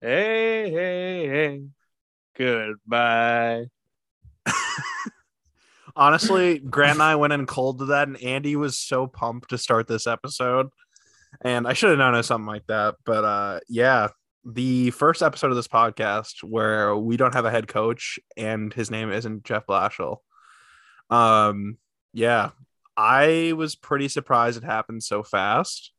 Hey, hey, hey. Goodbye. Honestly, Grant and I went in cold to that, and Andy was so pumped to start this episode. And I should have known it was something like that. But uh yeah, the first episode of this podcast where we don't have a head coach and his name isn't Jeff Blashill. Um, yeah, I was pretty surprised it happened so fast.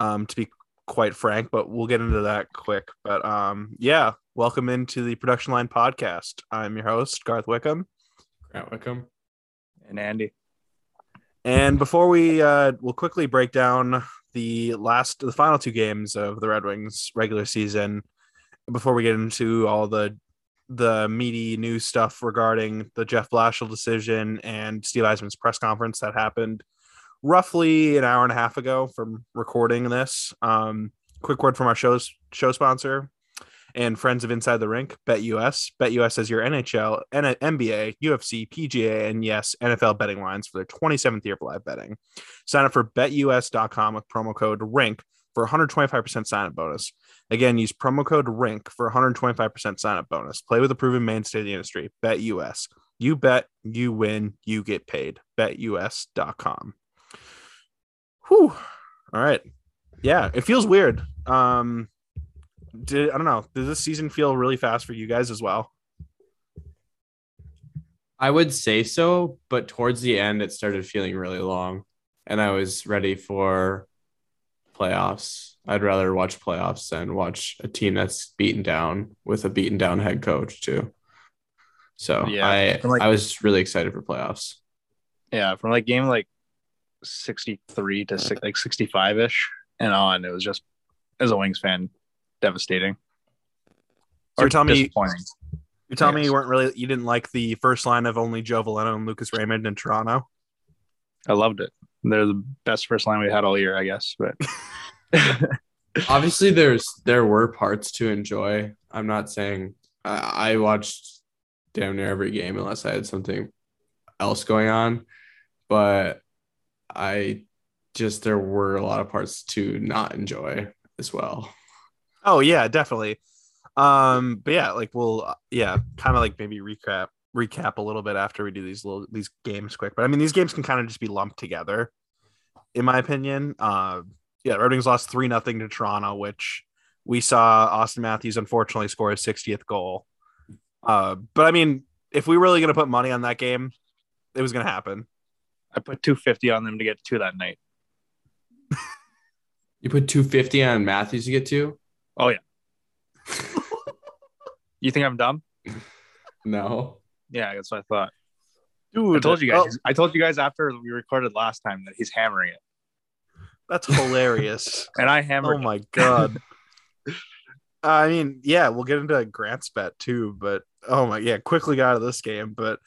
Um, to be quite frank, but we'll get into that quick. But um, yeah, welcome into the production line podcast. I'm your host, Garth Wickham. Grant Wickham. And Andy. And before we uh we'll quickly break down the last the final two games of the Red Wings regular season before we get into all the the meaty news stuff regarding the Jeff Blashill decision and Steve Yzerman's press conference that happened roughly an hour and a half ago from recording this. Um, quick word from our show's show sponsor and friends of Inside the Rink, BetUS. BetUS as your NHL, N- NBA, UFC, PGA, and yes, NFL betting lines for their 27th year of live betting. Sign up for betus.com with promo code RINK for 125% sign up bonus. Again, use promo code RINK for 125% sign up bonus. Play with a proven mainstay of the industry. BetUS. You bet, you win, you get paid. BetUS.com. Whew. All right. Yeah, it feels weird. Um, did I don't know. Does this season feel really fast for you guys as well? I would say so, but towards the end, it started feeling really long, and I was ready for playoffs. I'd rather watch playoffs than watch a team that's beaten down with a beaten down head coach too. So Yeah, I like- I was really excited for playoffs. Yeah, from like game like 63 to six, like 65 ish and on, it was just, as a Wings fan, devastating. So you're telling me you're telling me you weren't really you didn't like the first line of only Joe Veleno and Lucas Raymond in Toronto. I loved it. They're the best first line we had all year, I guess. But Obviously, there's there were parts to enjoy. I'm not saying I, I watched damn near every game unless I had something else going on, but I just there were a lot of parts to not enjoy as well. Oh yeah, definitely. Um, but yeah, like we'll uh, yeah, kind of like maybe recap recap a little bit after we do these little these games quick. But I mean, these games can kind of just be lumped together, in my opinion. Uh, yeah, Red Wings lost three nothing to Toronto, which we saw Auston Matthews unfortunately score his 60th goal. Uh, but I mean, if we were really gonna put money on that game, it was gonna happen. I put 250 on them to get two that night. You put 250 on Matthews to get to? Oh yeah. You think I'm dumb? No. Yeah, that's what I thought. Dude, I told you guys. oh, I told you guys after we recorded last time that he's hammering it, that's hilarious. and I hammered. Oh my god. I mean, yeah, we'll get into Grant's bet too, but oh my yeah, quickly got out of this game. But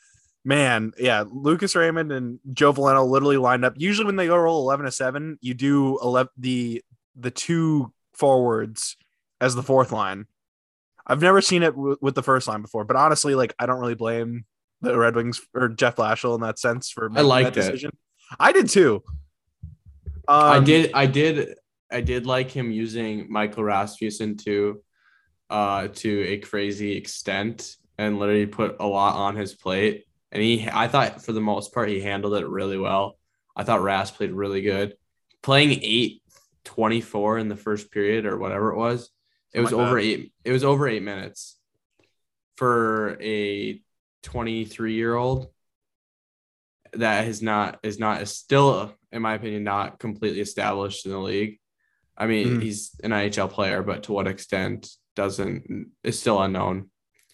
man, yeah, Lucas Raymond and Joe Veleno literally lined up. Usually when they go roll 11 to 7, you do 11 the the two forwards as the fourth line. I've never seen it w- with the first line before, but honestly, like I don't really blame the Red Wings or Jeff Blashill in that sense for making liked that it. decision. I did too. I Um, did I did I did like him using Michael Rasmussen to uh to a crazy extent and literally put a lot on his plate. And he I thought for the most part he handled it really well. I thought Ras played really good. Playing 8 24 in the first period or whatever it was. It was over that. 8 it was over 8 minutes for a 23 year old that is not is not is still in my opinion not completely established in the league. I mean, Mhm. he's an NHL player, but to what extent doesn't is still unknown.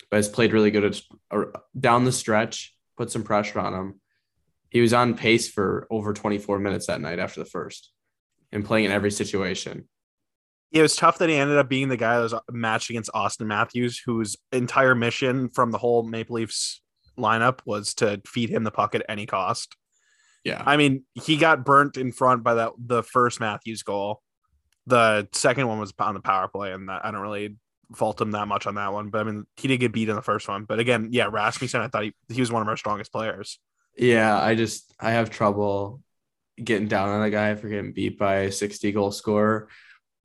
But has played really good at, or down the stretch, put some pressure on him. He was on pace for over 24 minutes that night after the first, and playing in every situation. it was tough that he ended up being the guy that was uh, matched against Auston Matthews, whose entire mission from the whole Maple Leafs lineup was to feed him the puck at any cost. Yeah, I mean, he got burnt in front by that the first Matthews goal. The second one was on the power play, and that, I don't really fault him that much on that one. But I mean, he did get beat in the first one. But again, yeah, Rasmussen, I thought he, he was one of our strongest players. yeah. I just I have trouble getting down on a guy for getting beat by a 60 goal scorer.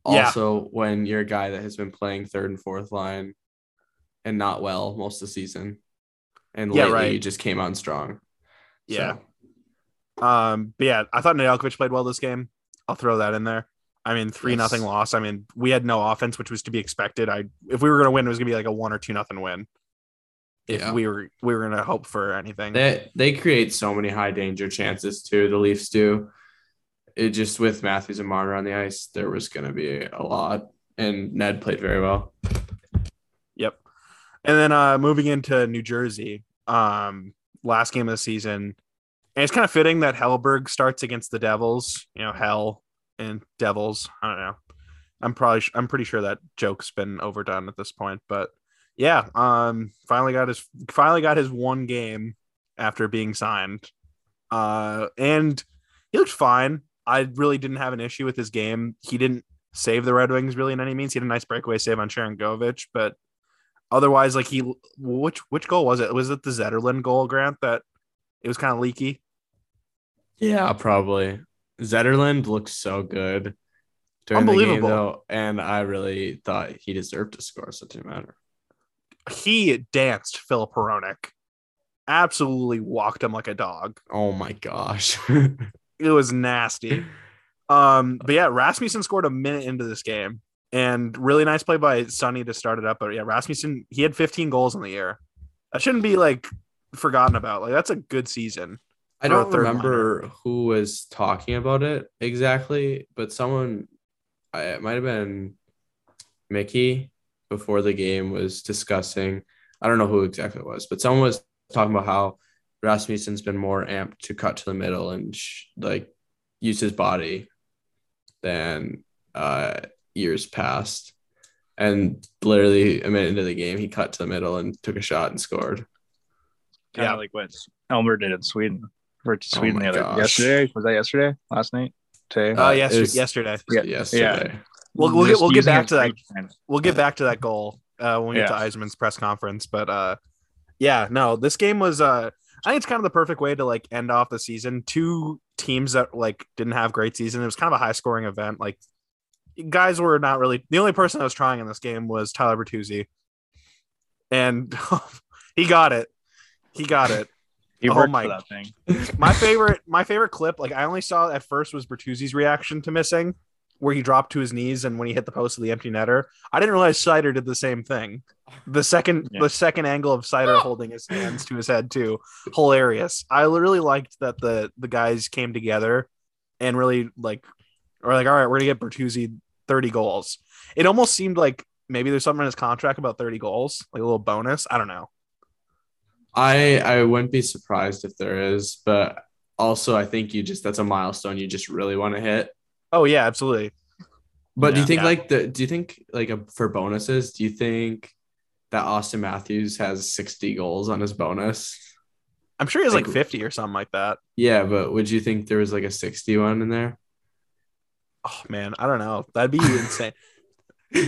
Yeah. Also, when you're a guy that has been playing third and fourth line and not well most of the season, and Yeah, lately right. you just came on strong. Yeah. So, Um, but yeah, I thought Nedeljkovic played well this game. I'll throw that in there. I mean, three Yes. nothing loss. I mean, we had no offense, which was to be expected. I if we were gonna win, it was gonna be like a one or two nothing win. If Yeah. we were we were gonna hope for anything. they they create so many high danger chances too. The Leafs do. It just with Matthews and Marner on the ice, there was going to be a lot, and Ned played very well. Yep. And then uh moving into New Jersey, um, last game of the season. And it's kind of fitting that Hellberg starts against the Devils, you know, Hell and Devils. I don't know. I'm probably I'm pretty sure that joke's been overdone at this point, but yeah, um finally got his finally got his one game after being signed. Uh and he looked fine. I really didn't have an issue with his game. He didn't save the Red Wings really in any means. He had a nice breakaway save on Sharangovich, but otherwise, like he, which which goal was it? Was it the Zetterlund goal, Grant? That it was kind of leaky. Yeah, probably. Zetterlund looks so good during the game, Unbelievable. though, and I really thought he deserved to score, so it didn't matter. He danced Filip Hronek, absolutely walked him like a dog. Oh my gosh. It was nasty. Um, but yeah, Rasmussen scored a minute into this game, and really nice play by Sonny to start it up. But yeah, Rasmussen he had 15 goals in the year. That shouldn't be like forgotten about. Like that's a good season. I don't third remember who was talking about it exactly, but someone, I, it might have been Mickey before the game was discussing. I don't know who exactly it was, but someone was talking about how Rasmussen's been more amped to cut to the middle and sh- like use his body than uh, years past. And literally a minute into the game, he cut to the middle and took a shot and scored. Kind Yeah. of like what Elmer did in Sweden. For Sweden my the other gosh. yesterday. Was that yesterday? Last night? Today? Oh Uh, yes, it was- yesterday. Yeah. Yesterday. We'll we'll get we'll get back to that. reach. We'll get back to that goal uh, when we get to Yeah. Yzerman's press conference. But uh, yeah, no, this game was. Uh, I think it's kind of the perfect way to like end off the season. Two teams that like didn't have great season. It was kind of a high scoring event. Like guys were not really. The only person that was trying in this game was Tyler Bertuzzi, and he got it. He got it. He Oh worked my- for that thing. My favorite, my favorite clip, like I only saw at first was Bertuzzi's reaction to missing, where he dropped to his knees and when he hit the post of the empty netter. I didn't realize Seider did the same thing. The second, Yeah. the second angle of Seider holding his hands to his head too, hilarious. I really liked that the the guys came together and really like, or like, all right, we're gonna get Bertuzzi thirty goals. It almost seemed like maybe there's something in his contract about thirty goals, like a little bonus. I don't know. I I wouldn't be surprised if there is, but also I think you just that's a milestone you just really want to hit. Oh yeah, absolutely. But do you think Yeah. like the do you think like a, for bonuses, do you think that Auston Matthews has 60 goals on his bonus? I'm sure he has like Like- 50 or something like that. Yeah, but would you think there was like a 60 one in there? Oh man, I don't know. That'd be insane.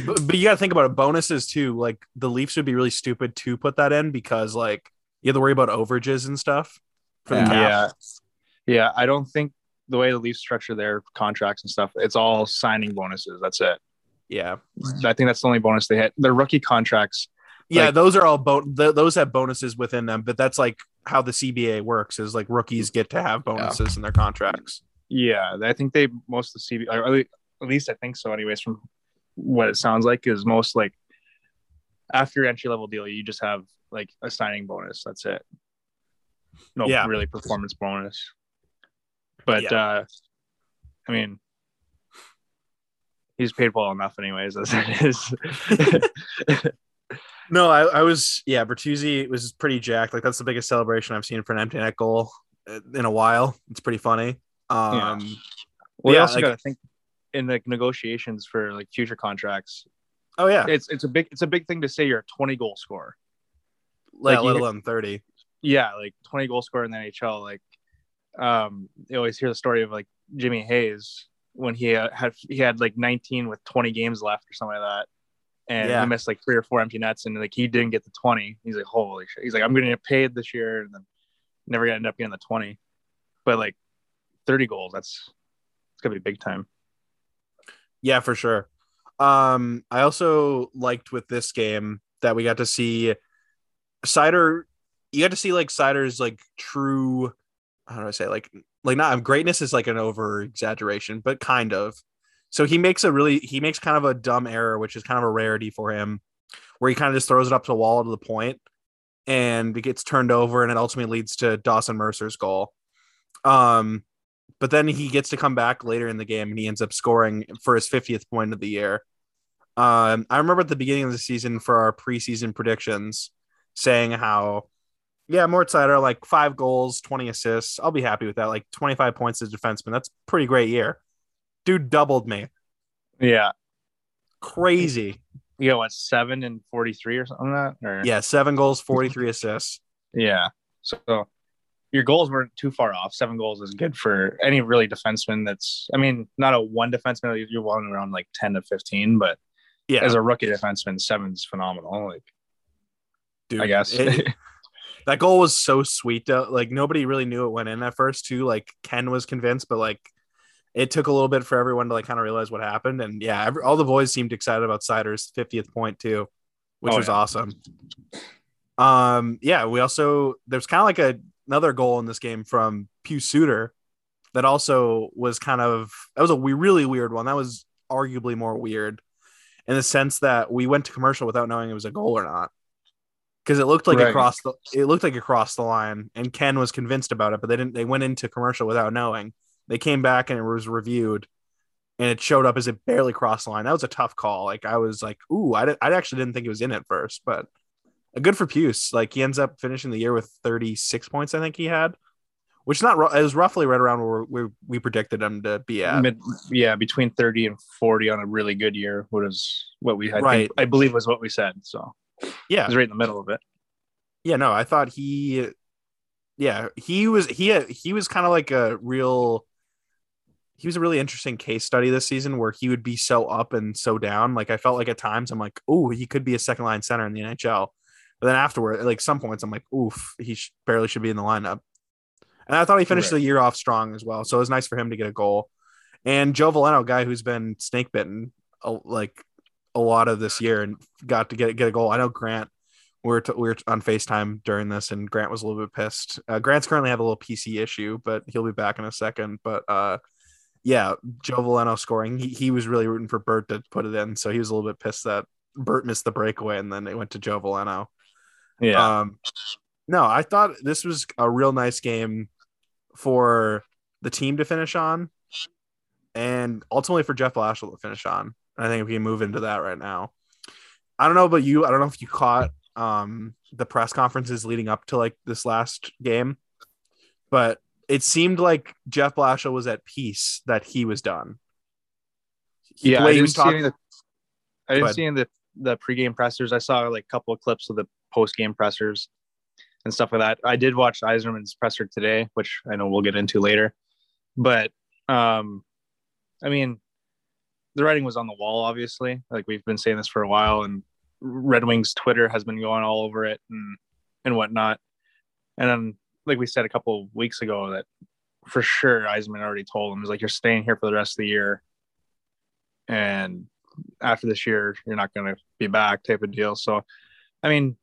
but, but you got to think about it. Bonuses too. Like the Leafs would be really stupid to put that in because like you have to worry about overages and stuff for the Yeah. cap. Yeah. Yeah. I don't think the way the Leafs structure their contracts and stuff, it's all signing bonuses. That's it. Yeah, I think that's the only bonus they hit. Their rookie contracts. yeah. Like- those are all bo- th- those have bonuses within them. But that's like how the CBA works. Is like rookies get to have bonuses in their contracts. Yeah. I think they, most of the CB, or at least- at least I think so, anyways, from what it sounds like, is most like after your entry level deal, you just have like a signing bonus. That's it. No Yeah. really performance bonus. But Yeah. uh I mean he's paid well enough anyways as it is. No, I, I was yeah. Bertuzzi was pretty jacked. Like that's the biggest celebration I've seen for an empty net goal in a while. It's pretty funny. Um, well, you Yeah, also like- got to think in like negotiations for like future contracts. Oh yeah, It's it's a big it's a big thing to say you're a 20 goal scorer. Let, like, let alone thirty. Yeah, like 20 goal scorer in the NHL. Like, um, you always hear the story of like Jimmy Hayes when he uh, had he had like 19 with 20 games left or something like that, and Yeah. he missed like three or four empty nets, and like he didn't get the 20. He's like, holy shit. He's like, I'm going to get paid this year, and then never gonna end up getting the 20. But like 30 goals, that's it's gonna be big time. Yeah, for sure. Um, I also liked with this game that we got to see Seider. You got to see like Seider's like true. How do I say like like not greatness is like an over exaggeration, but kind of. So he makes a really he makes kind of a dumb error, which is kind of a rarity for him, where he kind of just throws it up to the wall to the point, and it gets turned over, and it ultimately leads to Dawson Mercer's goal. Um, but then he gets to come back later in the game, and he ends up scoring for his 50th point of the year. Um, I remember at the beginning of the season for our preseason predictions saying how, yeah, Mort Seider, like five goals, 20 assists. I'll be happy with that. Like 25 points as a defenseman. That's pretty great year. Dude doubled me. Yeah. Crazy. You got what, seven and 43 or something like that? Or, Yeah, seven goals, 43 assists. Yeah. So your goals weren't too far off. Seven goals is good for any really defenseman that's, I mean, not a one defenseman. You're walking around like 10 to 15, but Yeah. as a rookie defenseman, seven's phenomenal. Like, dude, I guess. it- that goal was so sweet though. Like nobody really knew it went in at first too. Like Ken was convinced, but like it took a little bit for everyone to like kind of realize what happened. And yeah, every, all the boys seemed excited about Seider's 50th point too, which Oh, was yeah. awesome. Um, yeah, we also there's kind of like a, another goal in this game from Pius Suter that also was kind of that was a we really weird one. That was arguably more weird in the sense that we went to commercial without knowing it was a goal or not. Because it looked like it Right. crossed the it looked like it crossed the line, and Ken was convinced about it, but they didn't. They went into commercial without knowing. They came back and it was reviewed, and it showed up as it barely crossed the line. That was a tough call. Like I was like, ooh, I, I actually didn't think it was in at first, but good for Pius. Like he ends up finishing the year with 36 points, I think he had, which is not it was roughly right around where we, we predicted him to be at. Mid, yeah, between 30 and 40 on a really good year, what is what we had, Right. I believe was what we said. So Yeah, was right in the middle of it. yeah, no, I thought he, yeah, he was he he was kind of like a real. He was a really interesting case study this season where he would be so up and so down. Like I felt like at times I'm like, oh, he could be a second line center in the NHL. But then afterward, like some points, I'm like, oof, he sh- barely should be in the lineup. And I thought he finished Right. the year off strong as well. So it was nice for him to get a goal. And Joe Veleno, guy who's been snake bitten like a lot of this year and got to get get a goal. I know Grant. We were, we were on FaceTime during this, and Grant was a little bit pissed. Uh, Grant's currently have a little PC issue, but he'll be back in a second. But uh, yeah, Joe Veleno scoring. He, he was really rooting for Bert to put it in, so he was a little bit pissed that Bert missed the breakaway, and then it went to Joe Veleno. Yeah. Um, no, I thought this was a real nice game for the team to finish on, and ultimately for Jeff Blashill to finish on. I think we can move into that right now. I don't know about you. I don't know if you caught um, the press conferences leading up to like this last game, but it seemed like Jeff Blashill was at peace that he was done. yeah. The I didn't was see any of the, I didn't see any of the, the pregame pressers. I saw like a couple of clips of the postgame pressers and stuff like that. I did watch Yzerman's presser today, which I know we'll get into later. But um, I mean, the writing was on the wall, obviously. Like we've been saying this for a while, and Red Wings Twitter has been going all over it and and whatnot. And then, like we said a couple of weeks ago, that for sure Yzerman already told him, he's like, you're staying here for the rest of the year. And after this year, you're not going to be back type of deal. So, I mean,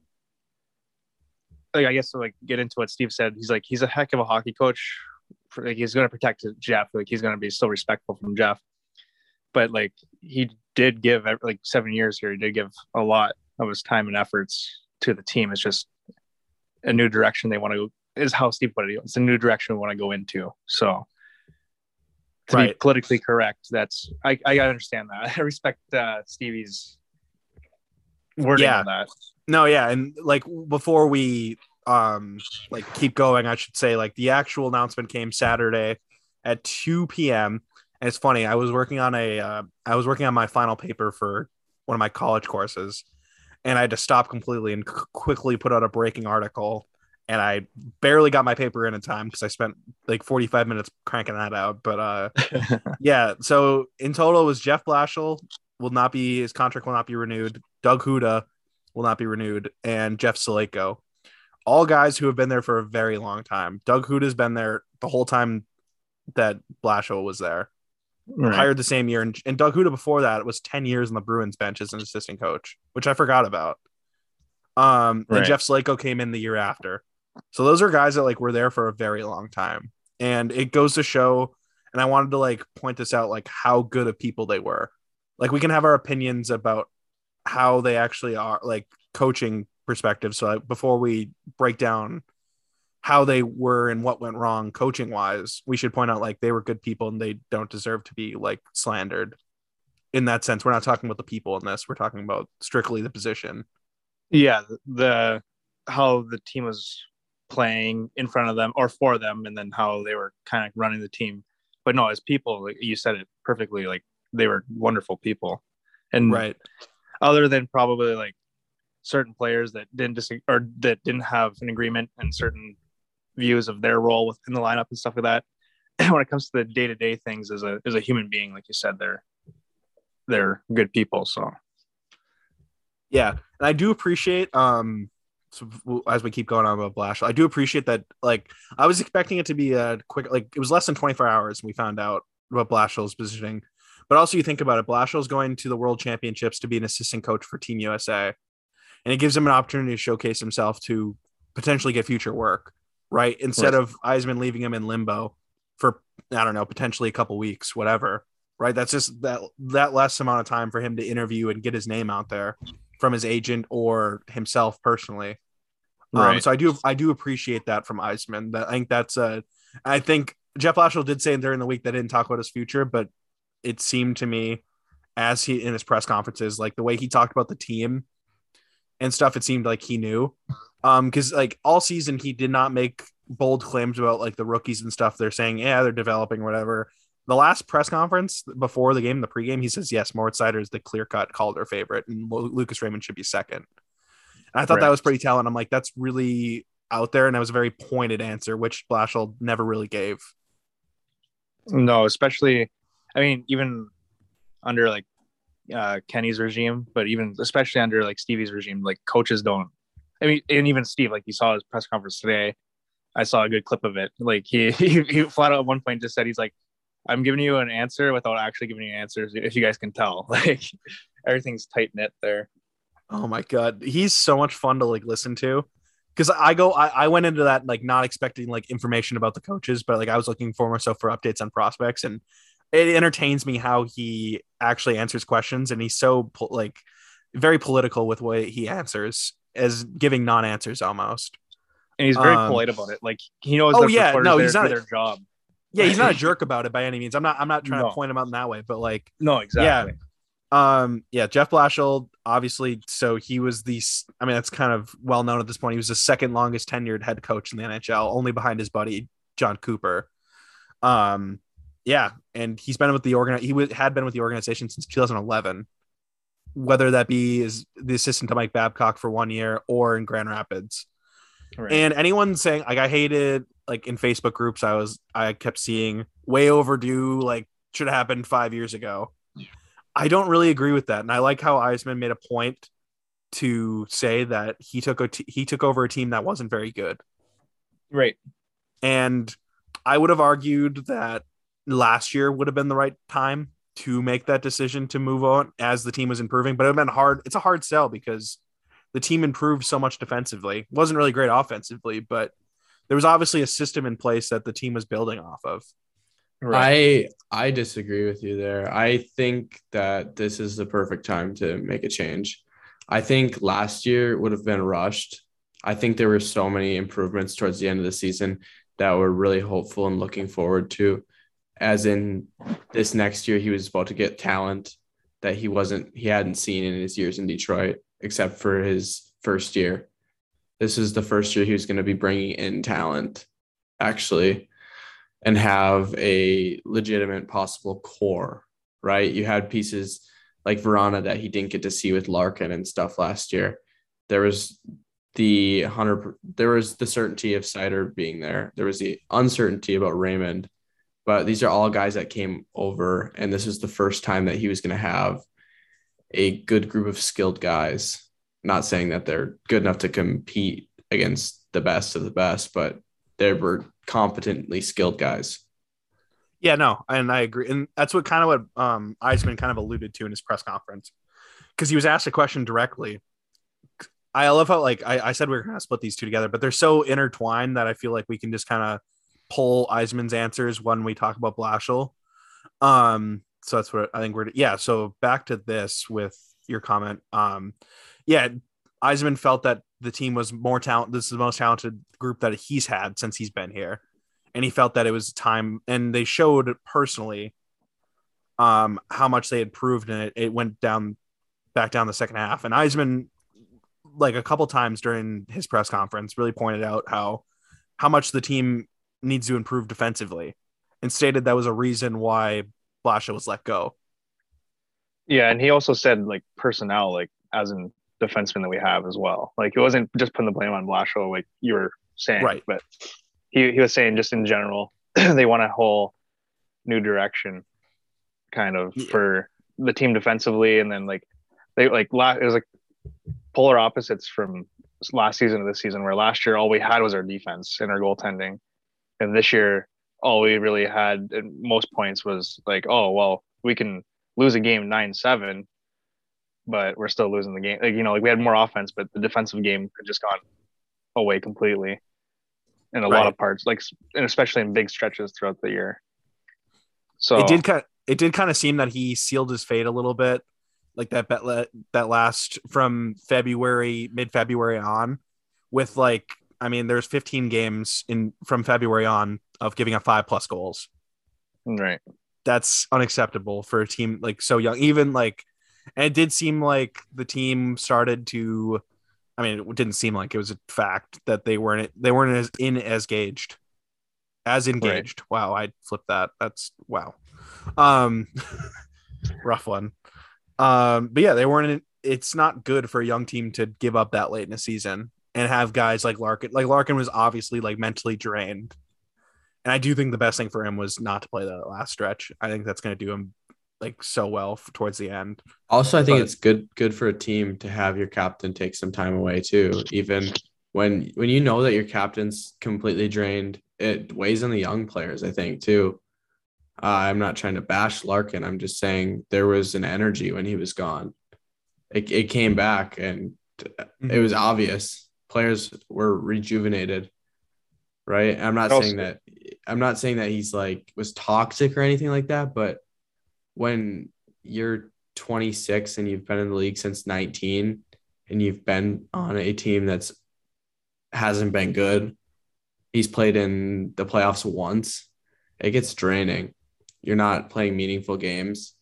like, I guess to like get into what Steve said, he's like, he's a heck of a hockey coach. Like, he's going to protect Jeff. Like, he's going to be so respectful from Jeff. But like, he did give like seven years here. He did give a lot of his time and efforts to the team. It's just a new direction they want to go. Is how Steve put it. It's a new direction we want to go into. So, to be politically correct, that's I I understand that. I respect uh, Stevie's wording Yeah. on that. No, yeah, and like before we um like keep going, I should say like the actual announcement came Saturday at 2 p.m. And it's funny, I was working on a uh, I was working on my final paper for one of my college courses, and I had to stop completely and c- quickly put out a breaking article. And I barely got my paper in in time because I spent like 45 minutes cranking that out. But uh yeah, so in total it was Jeff Blashill will not be his contract will not be renewed. Doug Houda will not be renewed, and Jeff Salajko. All guys who have been there for a very long time. Doug Houda's been there the whole time that Blashill was there. Right. hired the same year, and, and Doug Houda before that was ten years on the Bruins bench as an assistant coach, which I forgot about. Um, and Jeff Salajko came in the year after, so those are guys that like were there for a very long time, and it goes to show. And I wanted to like point this out, like how good of people they were. Like we can have our opinions about how they actually are, like coaching perspective. So like, before we break down how they were and what went wrong coaching wise, we should point out like they were good people and they don't deserve to be like slandered. In that sense, we're not talking about the people in this. We're talking about strictly the position. yeah the, how the team was playing in front of them or for them and then how they were kind of running the team but no as people like you said it perfectly like they were wonderful people and Right. other than probably like certain players that didn't dis- or that didn't have an agreement and certain views of their role within the lineup and stuff like that when it comes to the day-to-day things as a as a human being like you said they're they're good people so Yeah, and I do appreciate um so as we keep going on about Blashill, I do appreciate that. Like, I was expecting it to be a quick, like it was less than 24 hours, and we found out about Blashill's positioning. But also, you think about it, Blashill's going to the World Championships to be an assistant coach for Team USA, and it gives him an opportunity to showcase himself to potentially get future work, right? Instead Right. of Yzerman leaving him in limbo for I don't know, potentially a couple weeks, whatever. Right? That's just that that less amount of time for him to interview and get his name out there from his agent or himself personally. Um, so I do I do appreciate that from Yzerman. That I think that's uh I think Jeff Blashill did say during the week that didn't talk about his future, but it seemed to me as he in his press conferences, like the way he talked about the team and stuff, it seemed like he knew. Um, because like all season he did not make bold claims about like the rookies and stuff. They're saying, yeah, they're developing, whatever. The last press conference before the game, the pregame, he says, yes, Moritz Seider is the clear cut Calder favorite, and Lu- Lucas Raymond should be second. And I thought that was pretty telling. I'm like, that's really out there, and that was a very pointed answer, which Blashill never really gave. No, especially, I mean, even under like uh, Kenny's regime, but even especially under like Stevie's regime, like coaches don't. I mean, and even Steve, like you saw his press conference today. I saw a good clip of it. Like he, he, he flat out at one point just said he's like, "I'm giving you an answer without actually giving you answers." If you guys can tell, like everything's tight knit there. Oh my god, he's so much fun to like listen to. Because I go, I, I went into that like not expecting like information about the coaches, but like I was looking for myself for updates on prospects, and it entertains me how he actually answers questions, and he's so like very political with what he answers, as giving non-answers almost. And he's very Um, polite about it. Like he knows. Oh, yeah, no, he's not- their job. Yeah, he's not a jerk about it by any means. I'm not. I'm not trying No. to point him out in that way, but like No, exactly. Um, yeah, Jeff Blashill, obviously. So he was the, I mean, that's kind of well known at this point. He was the second longest tenured head coach in the NHL, only behind his buddy Jon Cooper. Um, yeah, and he's been with the organ. He w- had been with the organization since 2011. Whether that be as the assistant to Mike Babcock for one year or in Grand Rapids, Right. and anyone saying like I hated like in Facebook groups, I was I kept seeing way overdue, like should have happened five years ago. I don't really agree with that, and I like how Yzerman made a point to say that he took a t- he took over a team that wasn't very good, right. and I would have argued that last year would have been the right time to make that decision to move on as the team was improving, but it would have been hard. It's a hard sell because the team improved so much defensively. wasn't really great offensively, but there was obviously a system in place that the team was building off of. Right. I I disagree with you there. I think that this is the perfect time to make a change. I think last year would have been rushed. I think there were so many improvements towards the end of the season that we're really hopeful and looking forward to. As in this next year, he was about to get talent that he wasn't he hadn't seen in his years in Detroit, except for his first year. This is the first year he was going to be bringing in talent, actually and have a legitimate possible core, right? You had pieces like Vrana that he didn't get to see with Larkin and stuff last year. There was the hundred, there was the certainty of Seider being there. There was the uncertainty about Raymond, but these are all guys that came over, and this is the first time that he was going to have a good group of skilled guys. Not saying that they're good enough to compete against the best of the best, but they were competently skilled guys. Yeah, no, and I agree, and that's what kind of what um Yzerman kind of alluded to in his press conference because he was asked a question directly. I love how like I, I said we were gonna split these two together, but they're so intertwined that I feel like we can just kind of pull Yzerman's answers when we talk about Blashill. Um, so that's what I think we're yeah. So back to this with your comment. Um, yeah, Yzerman felt that the team was more talent. This is the most talented group that he's had since he's been here and he felt that it was time and they showed personally um how much they had proved and it, it went down back down the second half and Yzerman like a couple times during his press conference really pointed out how how much the team needs to improve defensively and stated that was a reason why Blasha was let go. Yeah, and he also said like personnel, like as in defenseman that we have as well. Like it wasn't just putting the blame on Blashill, like you were saying, Right. But he, he was saying just in general, they want a whole new direction kind of Yeah. for the team defensively. And then like they like last, it was like polar opposites from last season to this season, where last year all we had was our defense and our goaltending. And this year, all we really had at most points was like, oh, well, we can lose a game 9 7, but we're still losing the game. Like, you know, like we had more offense, but the defensive game had just gone away completely in a lot of parts, like, and especially in big stretches throughout the year. So It did kind it did kind of seem that he sealed his fate a little bit, like that bet that last from February mid February on, with like I mean, there's 15 games in from February on of giving up five plus goals. right. That's unacceptable for a team like so young. Even like, and it did seem like the team started to. I mean, it didn't seem like it was a fact that they weren't they weren't as in as gauged, as engaged. Wow, I flipped that. That's wow. Um, rough one. Um, but yeah, they weren't. In, it's not good for a young team to give up that late in a season and have guys like Larkin. Like Larkin was obviously like mentally drained, and I do think the best thing for him was not to play that last stretch. I think that's going to do him like so well towards the end. Also, I think But- it's good good for a team to have your captain take some time away too. Even when when you know that your captain's completely drained, it weighs on the young players. I think too. Uh, I'm not trying to bash Larkin. I'm just saying there was an energy when he was gone. It it came back and it was obvious. Players were rejuvenated. Right. I'm not Also- saying that I'm not saying that he's like was toxic or anything like that, but when you're 26 and you've been in the league since 19 and you've been on a team that's hasn't been good he's played in the playoffs once it gets draining you're not playing meaningful games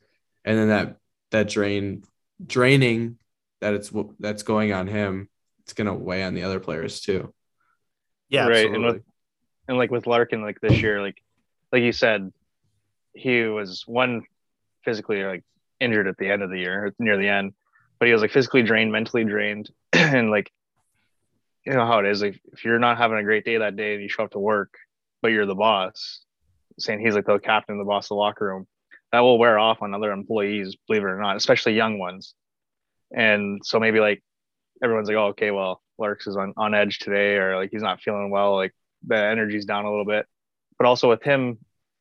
and then that that drain draining that it's that's going on him it's going to weigh on the other players too Yeah, right. And with and like with Larkin, like this year, like like you said, he was one physically like injured at the end of the year, near the end, but he was like physically drained, mentally drained, and like you know how it is. Like if you're not having a great day that day and you show up to work, but you're the boss, saying he's like the captain, the boss of the locker room, that will wear off on other employees, believe it or not, especially young ones. And so maybe like everyone's like, oh, okay, well, Larks is on, on edge today, or like he's not feeling well, like the energy's down a little bit. But also with him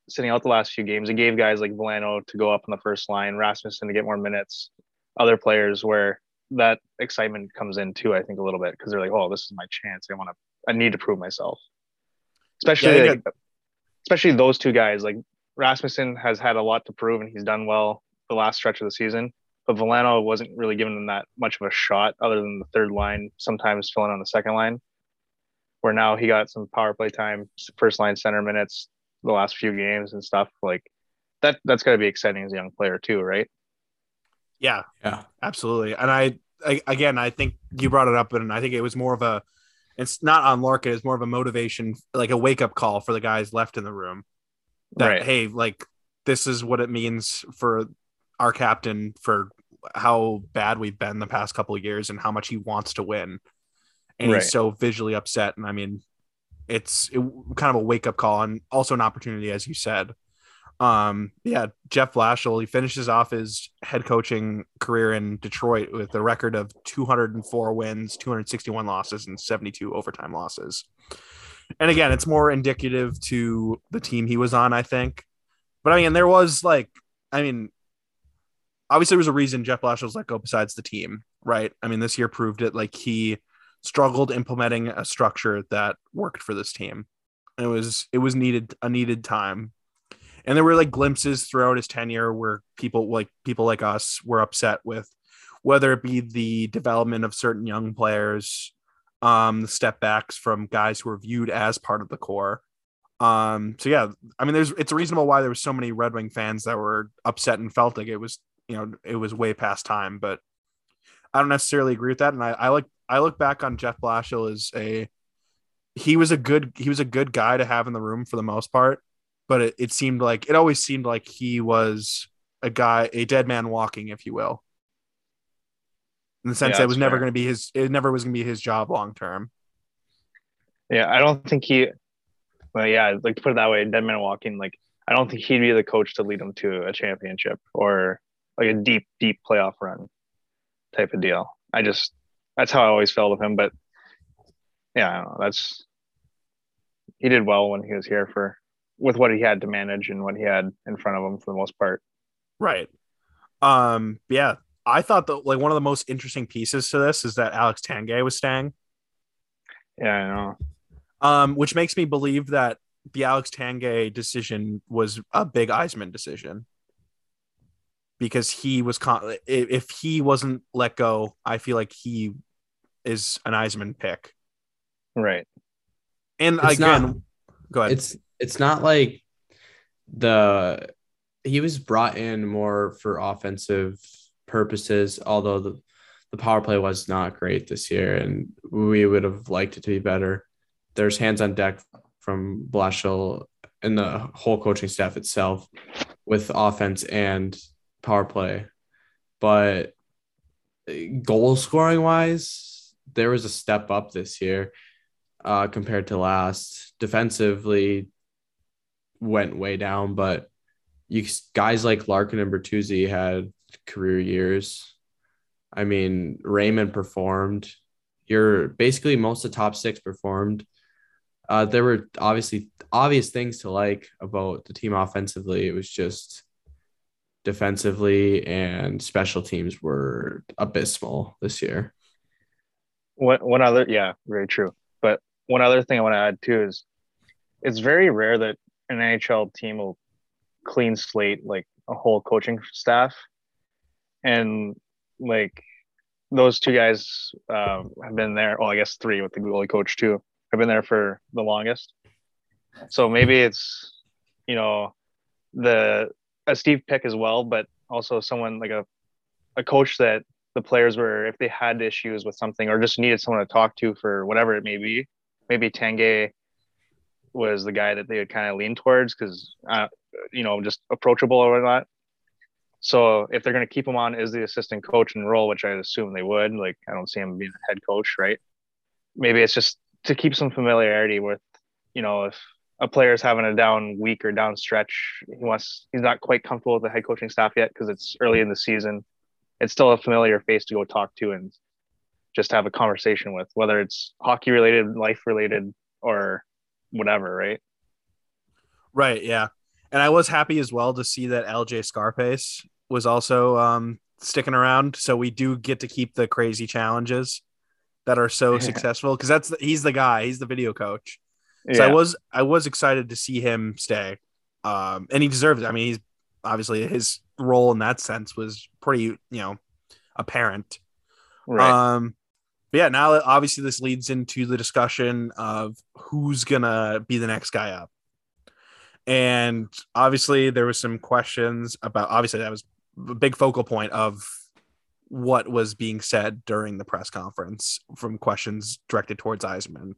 sitting out the last few games, it gave guys like Veleno to go up on the first line, Rasmussen to get more minutes, other players where that excitement comes in too, I think a little bit because they're like, oh, this is my chance. I want to, I need to prove myself. Especially, Yeah, like, especially those two guys. Like Rasmussen has had a lot to prove and he's done well the last stretch of the season. But Veleno wasn't really giving them that much of a shot other than the third line, sometimes filling on the second line. Where now he got some power play time, first line center minutes the last few games and stuff. Like that that's gotta be exciting as a young player too, right? yeah, yeah absolutely. And I, I again, I think you brought it up, and I think it was more of a. It's not on Larkin. It's more of a motivation, like a wake up call for the guys left in the room. That Right. hey, like this is what it means for our captain for how bad we've been the past couple of years and how much he wants to win, and Right. he's so visually upset. And I mean, it's it, kind of a wake up call and also an opportunity, as you said. Um, yeah, Jeff Blashill, he finishes off his head coaching career in Detroit with a record of 204 wins, 261 losses, and 72 overtime losses. And again, it's more indicative to the team he was on, I think. But I mean, there was like, I mean, obviously there was a reason Jeff Blashill was let go besides the team, right? I mean, this year proved it. Like he struggled implementing a structure that worked for this team. And it was it was needed a needed time. And there were like glimpses throughout his tenure where people like people like us were upset with whether it be the development of certain young players, um, the step backs from guys who are viewed as part of the core. Um, so yeah, I mean, there's it's reasonable why there was so many Red Wing fans that were upset and felt like it was you know it was way past time. But I don't necessarily agree with that, and I, I like I look back on Jeff Blashill as a he was a good he was a good guy to have in the room for the most part, but it, it seemed like it always seemed like he was a guy a dead man walking, if you will. In the sense yeah, that it was never going to be his it never was going to be his job long term. Yeah i don't think he well yeah like to put it that way dead man walking like i don't think he'd be the coach to lead them to a championship or like a deep deep playoff run type of deal. I just that's how i always felt of him but yeah that's he did well when he was here for with what he had to manage and what he had in front of him for the most part. Right. Um yeah I thought that like one of the most interesting pieces to this is that Alex Tanguay was staying. Yeah, I know. Um, which makes me believe that the Alex Tanguay decision was a big Yzerman decision because he was con- if he wasn't let go, I feel like he is an Yzerman pick. Right. And it's again, not, go ahead. It's it's not like the he was brought in more for offensive purposes, although the, the power play was not great this year and we would have liked it to be better. There's hands on deck from Blashill and the whole coaching staff itself with offense and power play. But goal scoring wise, there was a step up this year uh, compared to last. Defensively, went way down, but you guys like Larkin and Bertuzzi had career years. I mean, Raymond performed. You're basically most of the top six performed. Uh, there were obviously obvious things to like about the team offensively. It was just defensively and special teams were abysmal this year. One, one other, yeah, very true. But one other thing I want to add too is it's very rare that an NHL team will clean slate like a whole coaching staff and like those two guys um, have been there. Well, I guess three with the goalie coach too. Have been there for the longest. So maybe it's you know the a Steve Pick as well, but also someone like a a coach that the players were if they had issues with something or just needed someone to talk to for whatever it may be. Maybe Tanguay was the guy that they would kind of lean towards because uh, you know just approachable or whatnot. So if they're going to keep him on as the assistant coach and role, which I assume they would, like I don't see him being a head coach, right? Maybe it's just to keep some familiarity with, you know, if a player's having a down week or down stretch, he wants he's not quite comfortable with the head coaching staff yet because it's early in the season. It's still a familiar face to go talk to and just have a conversation with, whether it's hockey related, life related, or whatever, right? Right. Yeah and I was happy as well to see that LJ Scarpace was also um, sticking around. So we do get to keep the crazy challenges that are so successful because that's the, he's the guy. He's the video coach. So. I was I was excited to see him stay, um, and he deserves it. I mean, he's obviously his role in that sense was pretty you know apparent. Right. Um, but yeah, now obviously this leads into the discussion of who's gonna be the next guy up and obviously there was some questions about obviously that was a big focal point of what was being said during the press conference from questions directed towards Yzerman.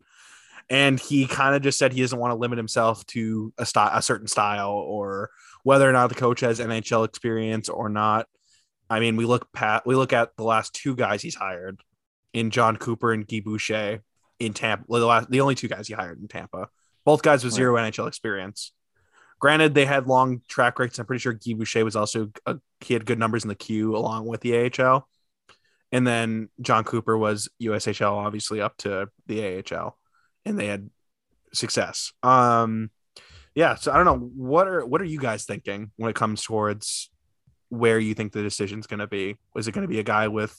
And he kind of just said he doesn't want to limit himself to a style, a certain style, or whether or not the coach has NHL experience or not. I mean, we look pat, we look at the last two guys he's hired in Jon Cooper and Guy Boucher in Tampa. The last, the only two guys he hired in Tampa. Both guys with zero NHL experience. Granted, they had long track records. I'm pretty sure Guy Boucher was also a, he had good numbers in the queue along with the AHL, and then Jon Cooper was USHL, obviously up to the AHL, and they had success. Um, yeah. So I don't know what are what are you guys thinking when it comes towards where you think the decision's going to be? Is it going to be a guy with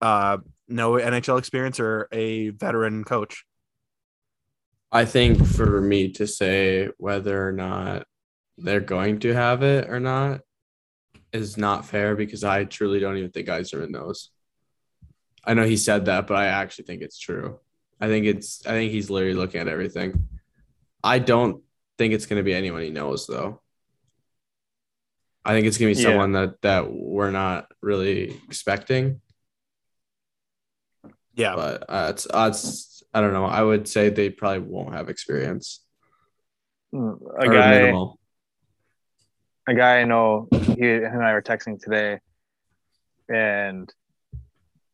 uh no NHL experience or a veteran coach? I think for me to say whether or not they're going to have it or not is not fair because I truly don't even think Yzerman knows. I know he said that, but I actually think it's true. I think it's I think he's literally looking at everything. I don't think it's going to be anyone he knows though. I think it's going to be Yeah. someone that that we're not really expecting. Yeah, But uh, it's uh, it's I don't know. I would say they probably won't have experience. A guy, minimal. a guy I know, he and I were texting today, and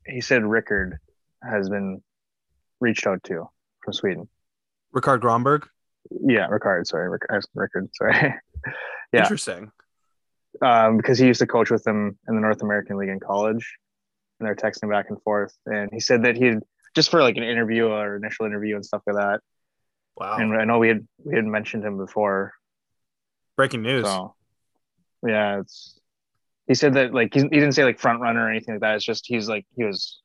he said Rickard has been reached out to from Sweden. Ricard Grönborg. Yeah, Ricard. Sorry, Rickard. Rickard sorry. Yeah. Interesting. um, because he used to coach with them in the North American League in college, and they're texting back and forth. And he said that he had just for like an interview or initial interview and stuff like that. Wow. And I know we had we had mentioned him before, Breaking news. so yeah, it's. He said that like he, he didn't say like front runner or anything like that. It's just he's like he was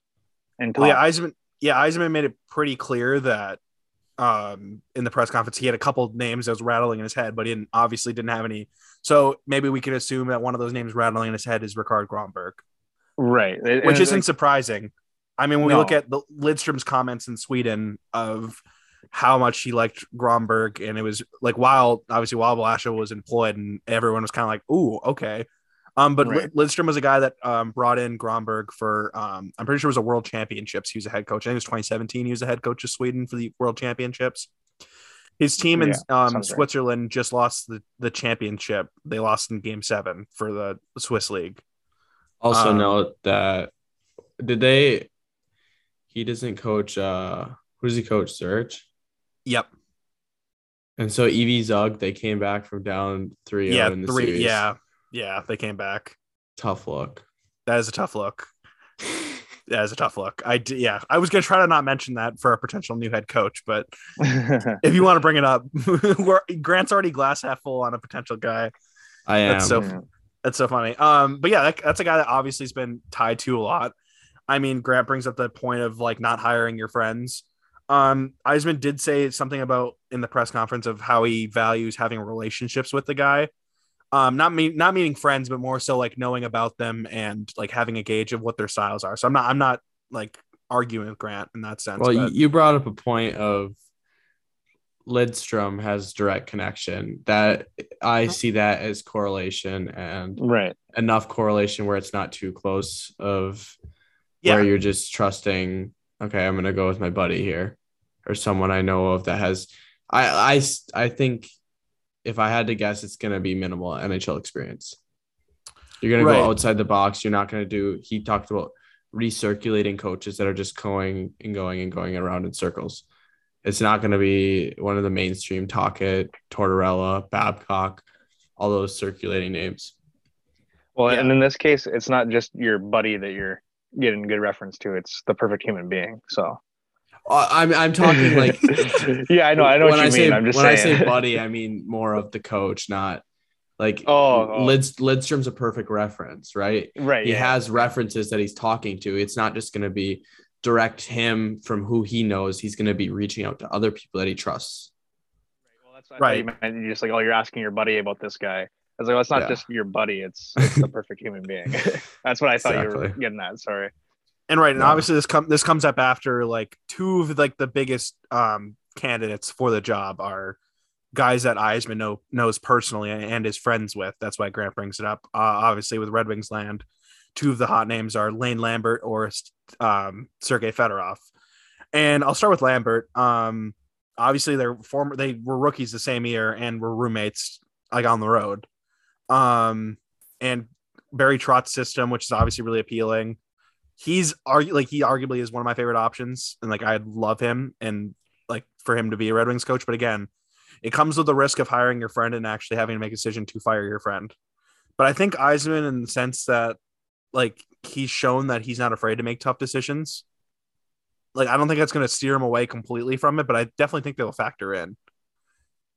in. Well, yeah, Yzerman. Yeah, Yzerman made it pretty clear that um in the press conference he had a couple names that was rattling in his head, but he didn't obviously didn't have any. So maybe we can assume that one of those names rattling in his head is Ricard Grönborg, right, It- which isn't like, surprising. I mean, when we look at the Lidstrom's comments in Sweden of how much he liked Grönborg, and it was like while obviously while Blashill was employed, and everyone was kind of like, "Ooh, okay." Um, but Right. Lidstrom was a guy that um, brought in Grönborg for um, I'm pretty sure it was a World Championships. He was a head coach. I think it was 2017. He was a head coach of Sweden for the World Championships. His team in Yeah, um, sounds right. Switzerland just lost the, the championship. They lost in Game Seven for the Swiss League. Also Um, note that did they he doesn't coach uh who does he coach Serge. Yep. And so EV Zug, they came back from down 3 Yeah. in the Three. series. Yeah. Yeah. They came back. Tough look. That is a tough look. That is a tough look. I d- yeah. I was gonna try to not mention that for a potential new head coach, but if you want to bring it up, we're, Grant's already glass half full on a potential guy. I am. That's so Yeah. that's so funny. Um, but yeah, that, that's a guy that obviously has been tied to a lot. I mean, Grant brings up the point of like not hiring your friends. Um, Yzerman did say something about in the press conference of how he values having relationships with the guy. Um, not mean not meaning friends, but more so like knowing about them and like having a gauge of what their styles are. So I'm not I'm not like arguing with Grant in that sense. well, you, but- you brought up a point of Lidstrom has direct connection. That I see that as correlation and right. enough correlation where it's not too close of Yeah. where you're just trusting okay i'm gonna go with my buddy here or someone i know of that has i i i think if i had to guess it's gonna be minimal nhl experience you're gonna go outside the box you're not gonna do he talked about recirculating coaches that are just going and going and going around in circles it's not going to be one of the mainstream Tocchet, Tortorella, Babcock, all those circulating names. Well, Yeah. and in this case, it's not just your buddy that you're getting good reference to; it's the perfect human being. So, I'm I'm talking like yeah, I know, I know what when you I mean. say I'm just when saying. I say buddy, I mean more of the coach, not like Oh, oh. Lids, Lidstrom's a perfect reference, right? right? He yeah. has references that he's talking to. It's not just going to be direct him from who he knows. He's going to be reaching out to other people that he trusts. Right. Well, that's what I Right. thought You meant you're just like, oh, you're asking your buddy about this guy. I was like, well, it's not Yeah. just your buddy; it's, it's the perfect human being. that's what I thought you were getting at. Sorry. And right, and No. obviously this come this comes up after like two of like the biggest um candidates for the job are guys that Yzerman know, knows personally and, is friends with. That's why Grant brings it up. Uh, obviously, with Red Wings land, two of the hot names are Lane Lambert or um, Sergei Fedorov. And I'll start with Lambert. Um, obviously, they're former. They were rookies the same year and were roommates like on the road. Um, and Barry Trotz's system, which is obviously really appealing. He's argu- like he arguably is one of my favorite options, and like I love him and like for him to be a Red Wings coach. But again, it comes with the risk of hiring your friend and actually having to make a decision to fire your friend. But I think Yzerman, in the sense that like he's shown that he's not afraid to make tough decisions. Like I don't think that's going to steer him away completely from it, but I definitely think they'll factor in.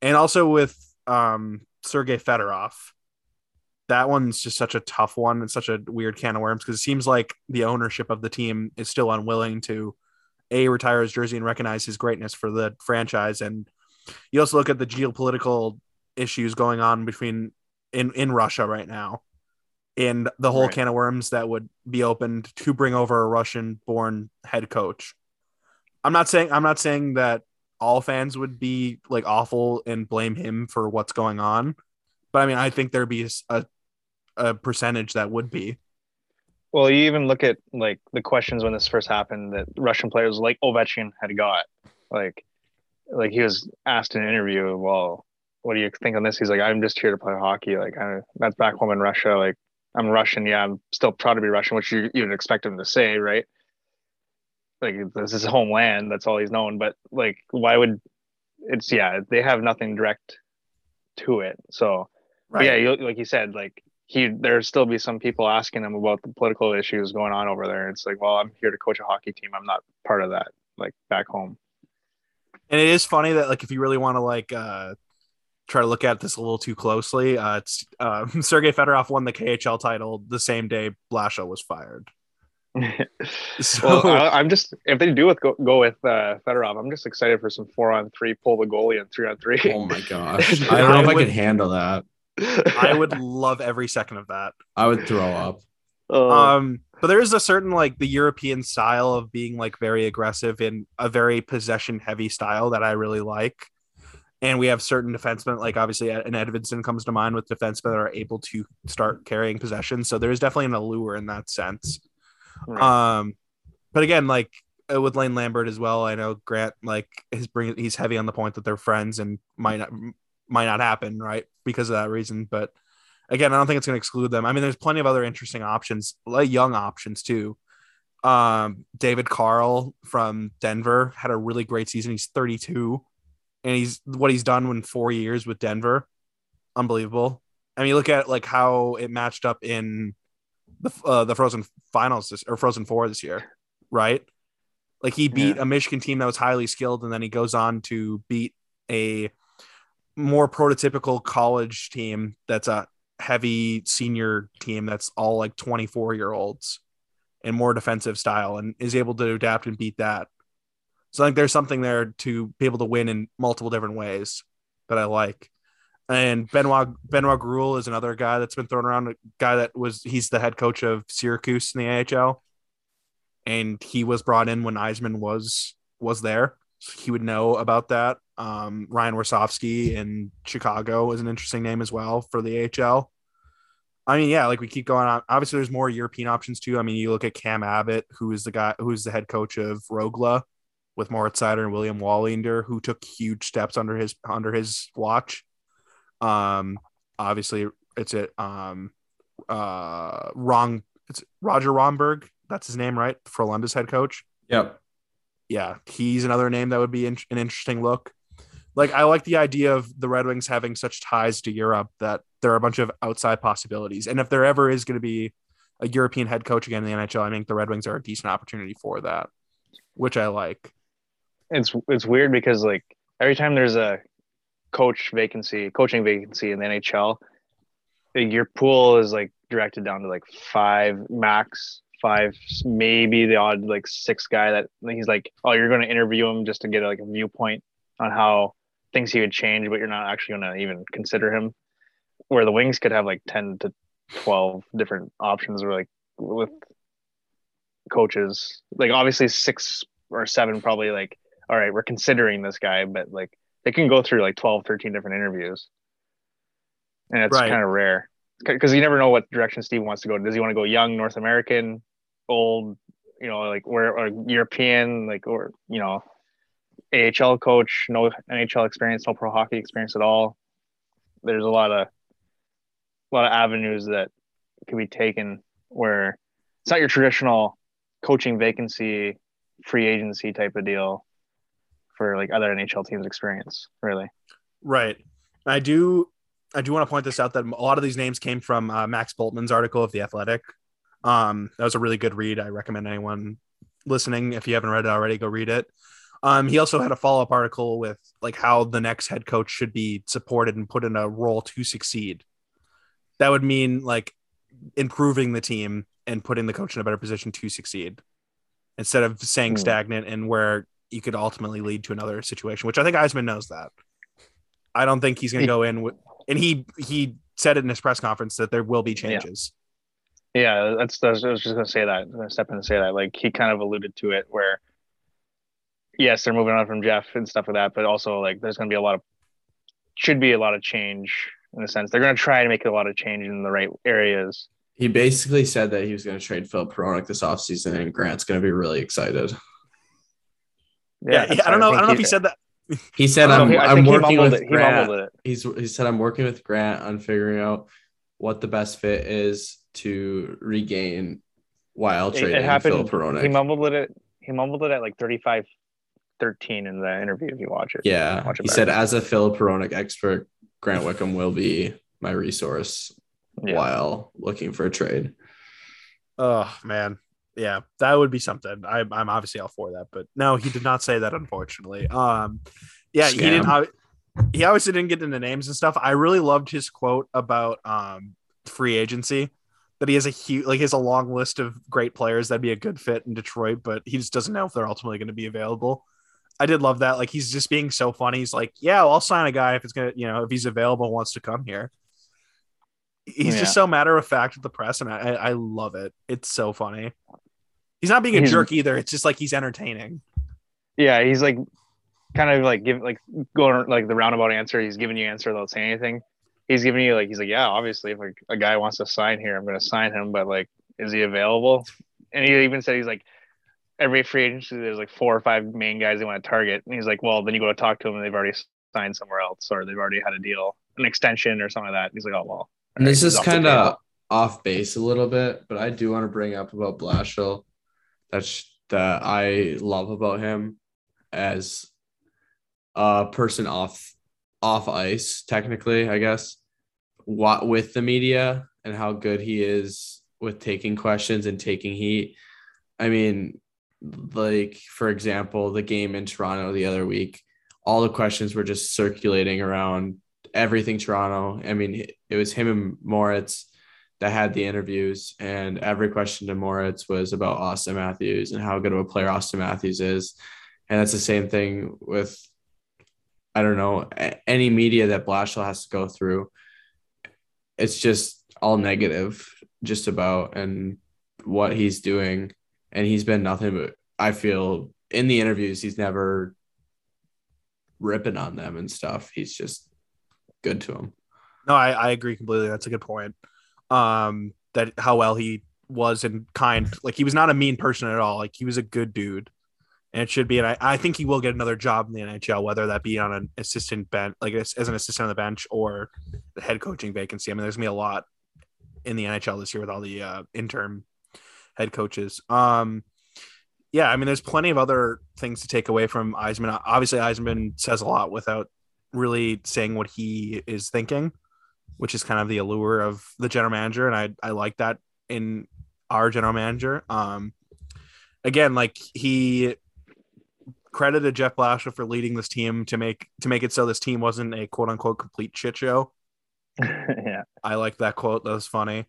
and also with um Sergey Fedorov. That one's just such a tough one and such a weird can of worms because it seems like the ownership of the team is still unwilling to a retire his jersey and recognize his greatness for the franchise. And you also look at the geopolitical issues going on between in in Russia right now, and the whole Right. can of worms that would be opened to bring over a Russian-born head coach. I'm not saying I'm not saying that all fans would be like awful and blame him for what's going on, but I mean I think there'd be a a percentage that would be. Well, you even look at like the questions when this first happened that Russian players like Ovechkin had got. Like, like he was asked in an interview, "Well, what do you think on this?" He's like, "I'm just here to play hockey. Like, I, that's back home in Russia. Like, I'm Russian. Yeah, I'm still proud to be Russian, which you you'd expect him to say, right? Like, this is homeland. That's all he's known. But like, why would it's yeah? They have nothing direct to it. So but yeah, you, like you said, like he there'd still be some people asking him about the political issues going on over there. It's like, well, I'm here to coach a hockey team. I'm not part of that, like back home. And it is funny that like if you really want to like uh try to look at this a little too closely, uh it's uh, Sergey Fedorov won the KHL title the same day Blashill was fired. So well, I, I'm just if they do with go, go with uh, Fedorov, I'm just excited for some four on three, pull the goalie and three on three. Oh my gosh. I don't know I if I would- could handle that. I would love every second of that. I would throw up. Oh, Um but there is a certain like the European style of being like very aggressive in a very possession heavy style that I really like. And we have certain defensemen, like obviously an Edvinsson comes to mind with defensemen that are able to start carrying possession. So there's definitely an allure in that sense. right. Um, but again, like uh, with Lane Lambert as well, I know Grant like his bring he's heavy on the point that they're friends and might not might not happen right because of that reason. But again, I don't think it's going to exclude them. I mean, there's plenty of other interesting options, like young options too. Um, David Carle from Denver had a really great season. He's 32, and he's what he's done in four years with Denver, unbelievable. I mean, look at like how it matched up in the uh, the Frozen Finals this, or Frozen Four this year, right? Like he beat Yeah. a Michigan team that was highly skilled, and then he goes on to beat a more prototypical college team that's a heavy senior team that's all like 24 year olds and more defensive style and is able to adapt and beat that. So I think there's something there to be able to win in multiple different ways that I like. And Benoit Benoit Groulx is another guy that's been thrown around. A guy that was he's the head coach of Syracuse in the AHL, and he was brought in when Yzerman was was there. So he would know about that. Um, Ryan Warsofsky in Chicago is an interesting name as well for the AHL. I mean, yeah, like we keep going on. Obviously, there's more European options too. I mean, you look at Cam Abbott, who is the guy who's the head coach of Rögle with Moritz Seider and William Wallinder, who took huge steps under his under his watch. Um, obviously, it's it. Um, uh, wrong. It's Roger Rönnberg. That's his name, right? For Frolunda's head coach. Yep. Yeah, he's another name that would be in- an interesting look. Like, I like the idea of the Red Wings having such ties to Europe that there are a bunch of outside possibilities. And if there ever is going to be a European head coach again in the NHL, I think the Red Wings are a decent opportunity for that, which I like. it's it's weird because like every time there's a coach vacancy, coaching vacancy in the NHL, your pool is like directed down to like five max, five maybe the odd like six guy that he's like, oh, you're going to interview him just to get like a viewpoint on how things he would change, but you're not actually going to even consider him. Where the Wings could have like ten to twelve different options, or like with coaches, like obviously six or seven probably like all right, we're considering this guy, but like they can go through like 12, 13 different interviews. And it's Right. kind of rare because you never know what direction Steve wants to go. Does he want to go young, North American, old, you know, like where or European, like or you know, AHL coach, no NHL experience, no pro hockey experience at all. There's a lot of a lot of avenues that can be taken where it's not your traditional coaching vacancy, free agency type of deal for like other NHL teams experience, really. Right. I do. I do want to point this out that a lot of these names came from uh, Max Bultman's article of the Athletic. Um, that was a really good read. I recommend anyone listening, if you haven't read it already, go read it. Um, he also had a follow up article with like how the next head coach should be supported and put in a role to succeed. That would mean like improving the team and putting the coach in a better position to succeed instead of staying Hmm. stagnant and where you could ultimately lead to another situation, which I think Yzerman knows that. I don't think he's going to go in with, and he he said it in his press conference that there will be changes. Yeah, that's, that's I was just gonna say that. I'm gonna step in and say that. Like he kind of alluded to it where yes, they're moving on from Jeff and stuff like that, but also like there's gonna be a lot of should be a lot of change in a sense. They're gonna try to make a lot of change in the right areas. He basically said that he was going to trade Filip Hronek this offseason, and Grant's going to be really excited. Yeah, that's I don't know. I think don't know if he said that. He said, "I'm, he- I I'm think he working with it. He Grant." mumbled it. He's he said, "I'm working with Grant on figuring out what the best fit is to regain while It, trading it happened. Filip Hronek." He mumbled it. He mumbled it at like 35 13 in the interview if you watch it. yeah, Watch it he back. said, "As a Filip Hronek expert, Grant Wickham will be my resource Yeah. while looking for a trade." Oh man, yeah, that would be something. I, I'm obviously all for that, but no, he did not say that. Unfortunately, um, yeah, he didn't. I, he obviously didn't get into names and stuff. I really loved his quote about um free agency. That he has a huge, like, he has a long list of great players that'd be a good fit in Detroit, but he just doesn't know if they're ultimately going to be available. I did love that. Like, he's just being so funny. He's like, "Yeah, well, I'll sign a guy if it's gonna, you know, if he's available, and wants to come here." He's Yeah. just so matter of fact with the press, and I, I love it. It's so funny. He's not being a He's- jerk either. It's just like he's entertaining. Yeah, he's like kind of like give like going like the roundabout answer. He's giving you an answer without saying anything. He's giving you like he's like, yeah, obviously if like a guy wants to sign here, I'm gonna sign him, but like, is he available? And he even said he's like every free agency there's like four or five main guys they want to target. And he's like, well, then you go to talk to them and they've already signed somewhere else or they've already had a deal, an extension or something like that. He's like, oh well. And this is he's off the kind of off base a little bit, but I do want to bring up about Blashill. That's that I love about him as a person off off ice, technically, I guess. What with the media and how good he is with taking questions and taking heat. I mean, like for example, the game in Toronto the other week, all the questions were just circulating around everything Toronto. I mean, it was him and Moritz that had the interviews, and every question to Moritz was about Auston Matthews and how good of a player Auston Matthews is. And that's the same thing with, I don't know, any media that Blashill has to go through. It's just all negative, just about, and what he's doing. And he's been nothing but, I feel, in the interviews, he's never ripping on them and stuff. He's just good to him. No, I, I agree completely. That's a good point. Um, that how well he was and kind. Like he was not a mean person at all. Like he was a good dude, and it should be. And I, I think he will get another job in the NHL, whether that be on an assistant bench, like as, as an assistant on the bench, or the head coaching vacancy. I mean, there's gonna be a lot in the NHL this year with all the uh, interim head coaches. Um, yeah, I mean, there's plenty of other things to take away from Yzerman. Obviously, Yzerman says a lot without really saying what he is thinking, which is kind of the allure of the general manager, and I I like that in our general manager. Um, again, like he credited Jeff Blashill for leading this team to make to make it so this team wasn't a quote unquote complete shit show. yeah. I like that quote. That was funny.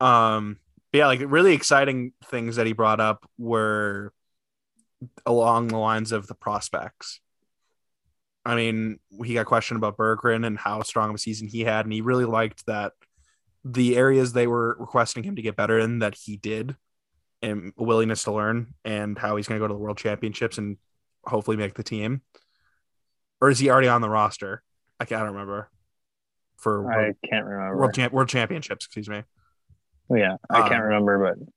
Um, yeah, like really exciting things that he brought up were along the lines of the prospects. I mean, he got questioned about Berggren and how strong of a season he had, and he really liked that the areas they were requesting him to get better in that he did, and willingness to learn, and how he's going to go to the World Championships and hopefully make the team. Or is he already on the roster? I can't I don't remember. For World, I can't remember. World, World Championships, excuse me. Yeah, I can't Um, remember, but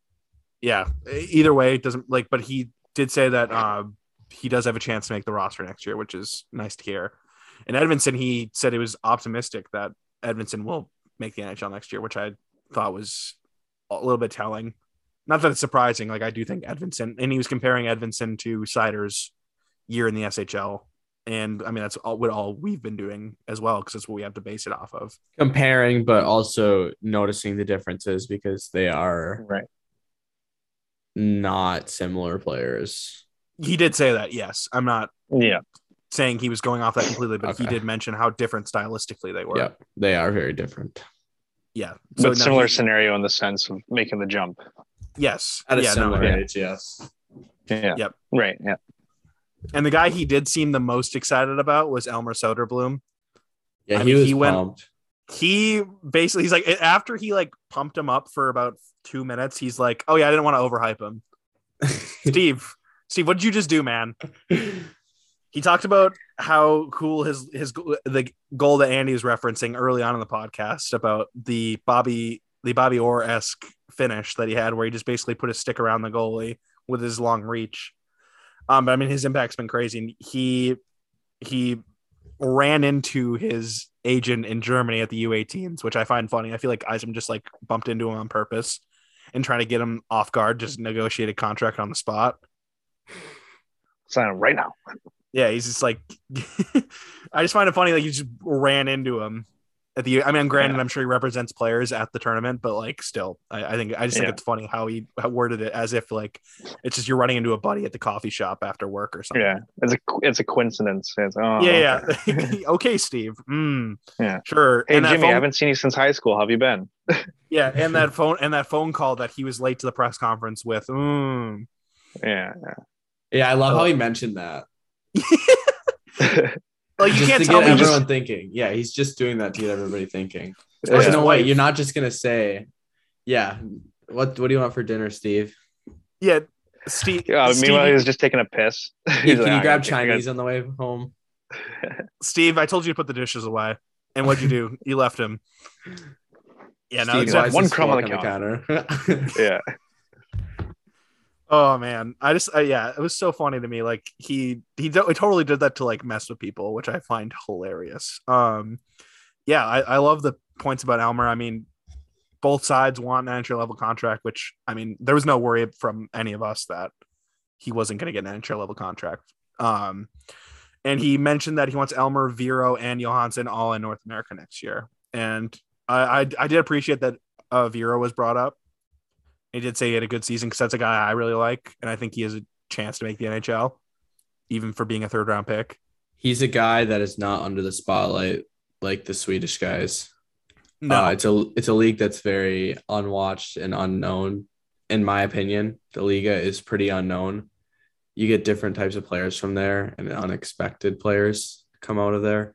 yeah either way it doesn't like but he did say that uh, he does have a chance to make the roster next year which is nice to hear. And Edvinsson he said he was optimistic that Edvinsson will make the nhl next year which i thought was a little bit telling. Not that it's surprising like i do think Edvinsson and he was comparing Edvinsson to Seider's year in the shl and i mean that's all what all we've been doing as well because that's what we have to base it off of Comparing, but also noticing the differences because they are right. not similar players. He did say that. Yes, I'm not Yeah. saying he was going off that completely, but he did mention how different stylistically they were. Yeah, they are very different. Yeah. but no, similar he- scenario in the sense of making the jump. yes. At a yeah, no, similar yeah. age, yes. Yeah. Yep. Right. Yeah. And the guy he did seem the most excited about was Elmer Soderblom. Yeah, I he mean, was he went- pumped. He basically he's like after he like pumped him up for about two minutes, he's like, Oh yeah, I didn't want to overhype him. Steve, Steve, what did you just do, man? He talked about how cool his his the goal that Andy was referencing early on in the podcast about the Bobby the Bobby Orr esque finish that he had, where he just basically put a stick around the goalie with his long reach. Um, but I mean, his impact's been crazy. And he he ran into his agent in Germany at the U18s, which I find funny. I feel like Yzerman just like bumped into him on purpose and trying to get him off guard, just negotiate a contract on the spot. Sign him right now. Yeah, he's just like I just find it funny like you just ran into him at the I mean granted Yeah. I'm sure he represents players at the tournament, but like still I, I think I just think Yeah. it's funny how he how worded it as if like it's just you're running into a buddy at the coffee shop after work or something. Yeah. It's a it's a coincidence. It's, oh, yeah, okay. yeah. okay, Steve. Mm, Yeah. Sure. Hey and that Jimmy, I haven't seen you since high school. How have you been? yeah, and that phone and that phone call that he was late to the press conference with. Mm. Yeah. Yeah, I love Oh. how he mentioned that. Yeah. Like you just can't to tell get me everyone just thinking. Yeah, he's just doing that to get everybody thinking. Yeah. There's no way you're not just gonna say, "Yeah, what what do you want for dinner, Steve? yeah, Steve. Yeah, Steve, meanwhile, he was just taking a piss. Hey, He's can like, you grab gotta- Chinese on the way home?" Steve, I told you to put the dishes away, and what'd you do? you left him. Yeah, no, Steve, it's why not- is one crumb on fork the counter. Yeah. Oh man, I just yeah, it was so funny to me. Like he he, do- he totally did that to like mess with people, which I find hilarious. Um, yeah, I, I love the points about Elmer. I mean, both sides want an entry level contract, which I mean, there was no worry from any of us that he wasn't going to get an entry level contract. Um, and he mentioned that he wants Elmer, Viro, and Johansson all in North America next year. And I I, I did appreciate that uh, Viro was brought up. He did say he had a good season because that's a guy I really like, and I think he has a chance to make the NHL, even for being a third round pick. He's a guy that is not under the spotlight like the Swedish guys. No, Uh, it's a it's a league that's very unwatched and unknown. In my opinion, the Liiga is pretty unknown. You get different types of players from there, and unexpected players come out of there.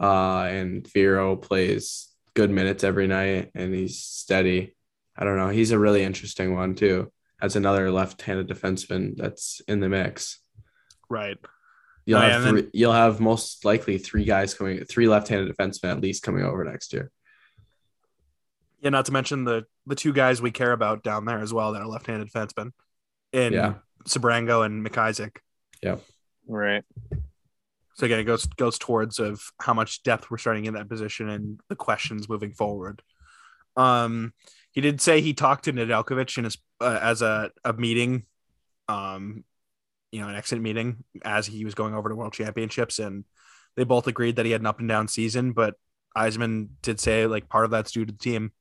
Uh, and Viro plays good minutes every night, and he's steady. I don't know. He's a really interesting one too. As another left-handed defenseman that's in the mix. right. You'll Oh, have and three, you'll have most likely three guys coming, three left-handed defensemen at least coming over next year. Yeah, not to mention the the two guys we care about down there as well that are left handed defensemen in Yeah. Sebrango and McIsaac. Yeah. Right. So again, it goes goes towards of how much depth we're starting in that position and the questions moving forward. Um, he did say he talked to Nedeljkovic in his uh, as a a meeting, um, you know, an exit meeting as he was going over to World Championships, and they both agreed that he had an up and down season. But Yzerman did say like part of that's due to the team,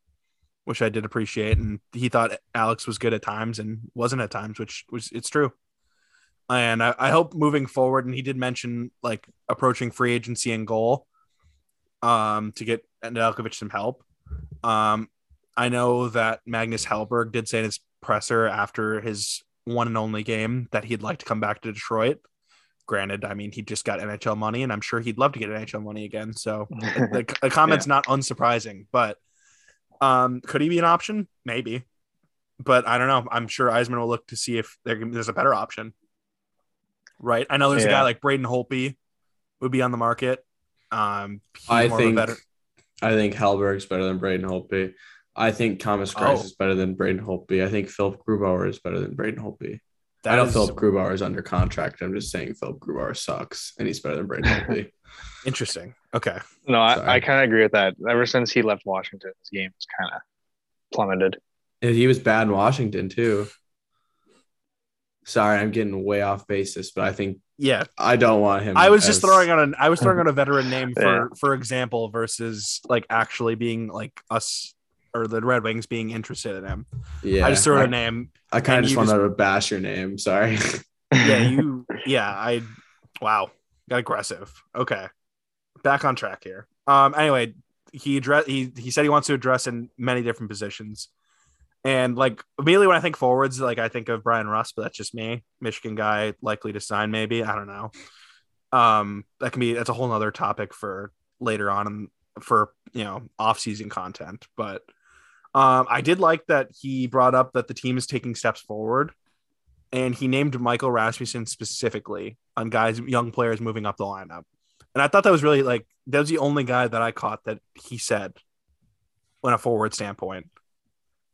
which I did appreciate, and he thought Alex was good at times and wasn't at times, which was it's true and I, I hope moving forward and he did mention like approaching free agency and goal um to get Nedeljkovic some help um I know that Magnus Hellberg did say in his presser after his one and only game that he'd like to come back to Detroit. Granted I mean he just got NHL money and I'm sure he'd love to get NHL money again. So the, the comment's not unsurprising but um could he be an option? Maybe. But I don't know. I'm sure Yzerman will look to see if there, there's a better option. Right? I know there's a guy like Braden Holtby would be on the market. Um, I more of a think veteran- I think Hellberg's better than Braden Holtby. I think Thomas Greiss Oh. is better than Braden Holtby. I think Philip Grubauer is better than Braden Holtby. that I know is Philip Grubauer is under contract. I'm just saying Philip Grubauer sucks and he's better than Braden Holtby. interesting. Okay, No, I, Sorry. I kind of agree with that. Ever since he left Washington, his game has kind of plummeted. and he was bad in Washington too. Sorry, I'm getting way off basis, but I think yeah, I don't want him. I was just throwing on an I was throwing on a veteran name for Yeah. for example versus like actually being like us or the Red Wings being interested in him. Yeah, I just threw I, a name. I kind of just wanted just- to bash your name. Sorry. yeah, you yeah, I wow, got aggressive. Okay. Back on track here. Um anyway, he address he he said he wants to address in many different positions. And like immediately when I think forwards, like I think of Bryan Rust, but that's just me. Michigan guy likely to sign, maybe. I don't know. Um, that can be that's a whole nother topic for later on and for you know off-season content. But um I did like that he brought up that the team is taking steps forward and he named Michael Rasmussen specifically on guys, young players moving up the lineup. And I thought that was really like that was the only guy that I caught that he said on a forward standpoint.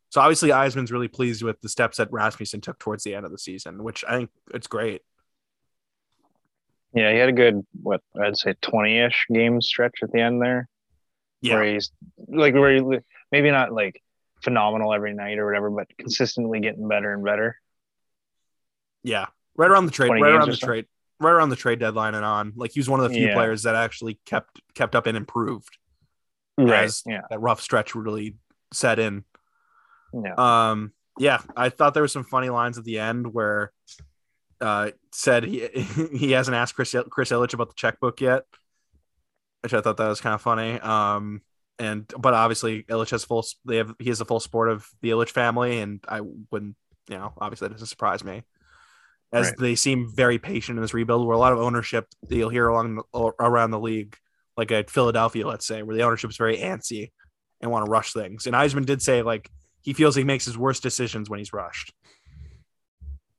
So obviously Yzerman's really pleased with the steps that Rasmussen took towards the end of the season, which I think it's great. Yeah, he had a good what I'd say twenty ish game stretch at the end there. Yeah. Where he's like where he, maybe not like phenomenal every night or whatever, but consistently getting better and better. Yeah. Right around the trade, right around the so? trade, right around the trade deadline and on. Like he was one of the few Yeah. players that actually kept kept up and improved. Right. As Yeah. that rough stretch really set in. Yeah. Um, yeah, I thought there were some funny lines at the end where uh said he he hasn't asked Chris Chris Ilitch about the checkbook yet, which I thought that was kind of funny. Um, and but obviously Ilitch has full they have he has the full support of the Ilitch family, and I wouldn't you know obviously that doesn't surprise me. As Right. they seem very patient in this rebuild, where a lot of ownership that you'll hear along the, around the league, like at Philadelphia, let's say, where the ownership is very antsy and want to rush things. And Yzerman did say like he feels he makes his worst decisions when he's rushed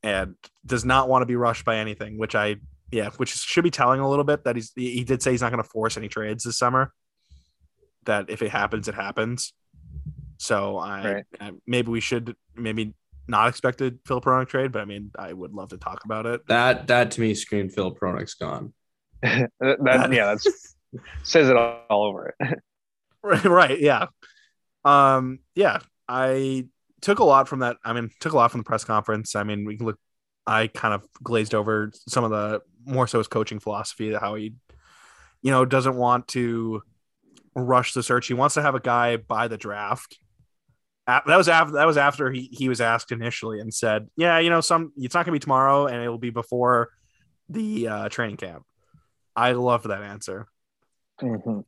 and does not want to be rushed by anything, which I yeah, which should be telling a little bit that he's he did say he's not going to force any trades this summer. That if it happens, it happens. So I, Right. I maybe we should maybe not expect a Filip Hronek trade, but I mean I would love to talk about it. That that to me screamed Filip Hronek's gone. that, that- yeah, that's says it all, all over it. right, right yeah um yeah i took a lot from that i mean took a lot from the press conference i mean we can look i kind of glazed over some of the more so his coaching philosophy how he you know doesn't want to rush the search he wants to have a guy by the draft that was after that was after he, he was asked initially and said yeah you know some it's not gonna be tomorrow and it will be before the uh, training camp i love that answer Mhm.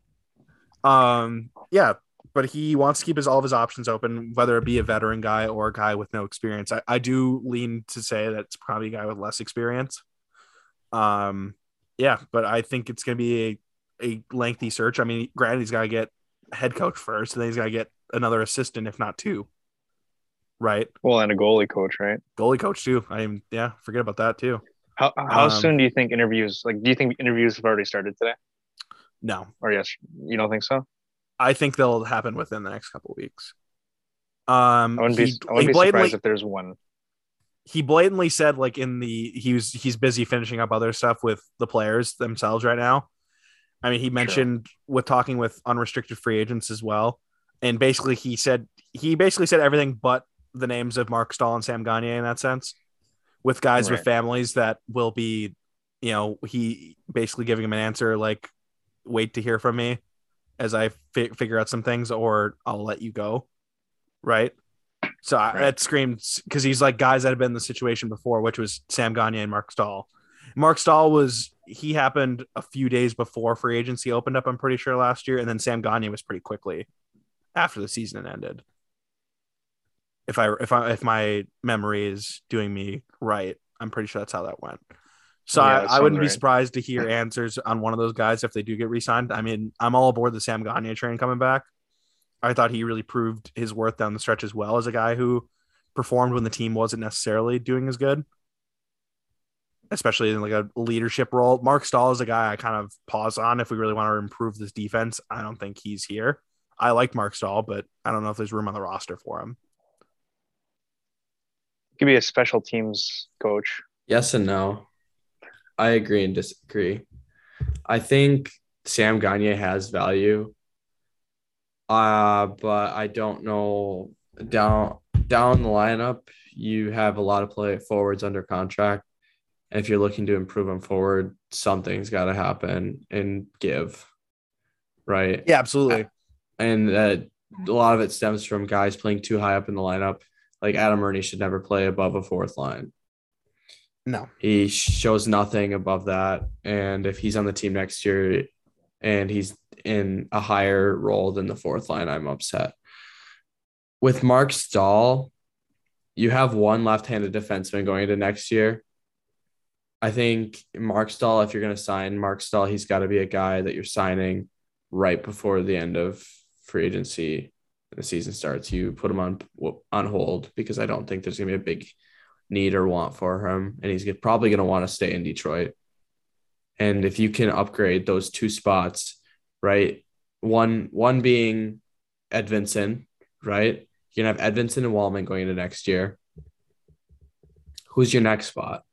um, yeah, but he wants to keep his all of his options open, whether it be a veteran guy or a guy with no experience. I, I do lean to say that it's probably a guy with less experience. Um, yeah, but I think it's gonna be a, a lengthy search. I mean, granted, he's got to get head coach first, and then he's got to get another assistant, if not two. Right, Well, and a goalie coach, right? goalie coach too. I mean, yeah, forget about that too. How how Um, soon do you think interviews like do you think interviews have already started today? No, Or yes, you don't think so? I think they'll happen within the next couple of weeks. Um, I wouldn't he, be I wouldn't be surprised if there's one. he blatantly said like in the he was he's busy finishing up other stuff with the players themselves right now. I mean, he mentioned with talking with unrestricted free agents as well, and basically he said he basically said everything but the names of Marc Staal and Sam Gagner in that sense, with guys with families that will be, you know, he basically giving him an answer like, "Wait to hear from me as I fi- figure out some things, or I'll let you go." Right. So I, Right. that screams because he's like guys that have been in the situation before, which was Sam Gagner and Marc Staal. Marc Staal was he happened a few days before free agency opened up. I'm pretty sure last year, and then Sam Gagner was pretty quickly after the season ended. If I if I if my memory is doing me right, I'm pretty sure that's how that went. So Yeah, I, I wouldn't sounds be surprised to hear answers on one of those guys if they do get re-signed. I mean, I'm all aboard the Sam Gagner train coming back. I thought he really proved his worth down the stretch as well as a guy who performed when the team wasn't necessarily doing as good, especially in like a leadership role. Marc Staal is a guy I kind of pause on if we really want to improve this defense. I don't think he's here. I like Marc Staal, but I don't know if there's room on the roster for him. Could be a special teams coach. Yes and no. I agree and disagree. I think Sam Gagner has value. Uh, but I don't know down down the lineup, you have a lot of play forwards under contract. If you're looking to improve them forward, something's got to happen and give. Right. Yeah, absolutely. And that a lot of it stems from guys playing too high up in the lineup. Like Adam Erne should never play above a fourth line. No. He shows nothing above that. And if he's on the team next year and he's in a higher role than the fourth line, I'm upset. With Marc Staal, you have one left-handed defenseman going into next year. I think Marc Staal, if you're going to sign Marc Staal, he's got to be a guy that you're signing right before the end of free agency. And the season starts. You put him on on hold because I don't think there's going to be a big need or want for him, and he's probably going to want to stay in Detroit. And if you can upgrade those two spots, right? One one being Edvinsson, right? You're gonna have Edvinsson and Walman going into next year. Who's your next spot?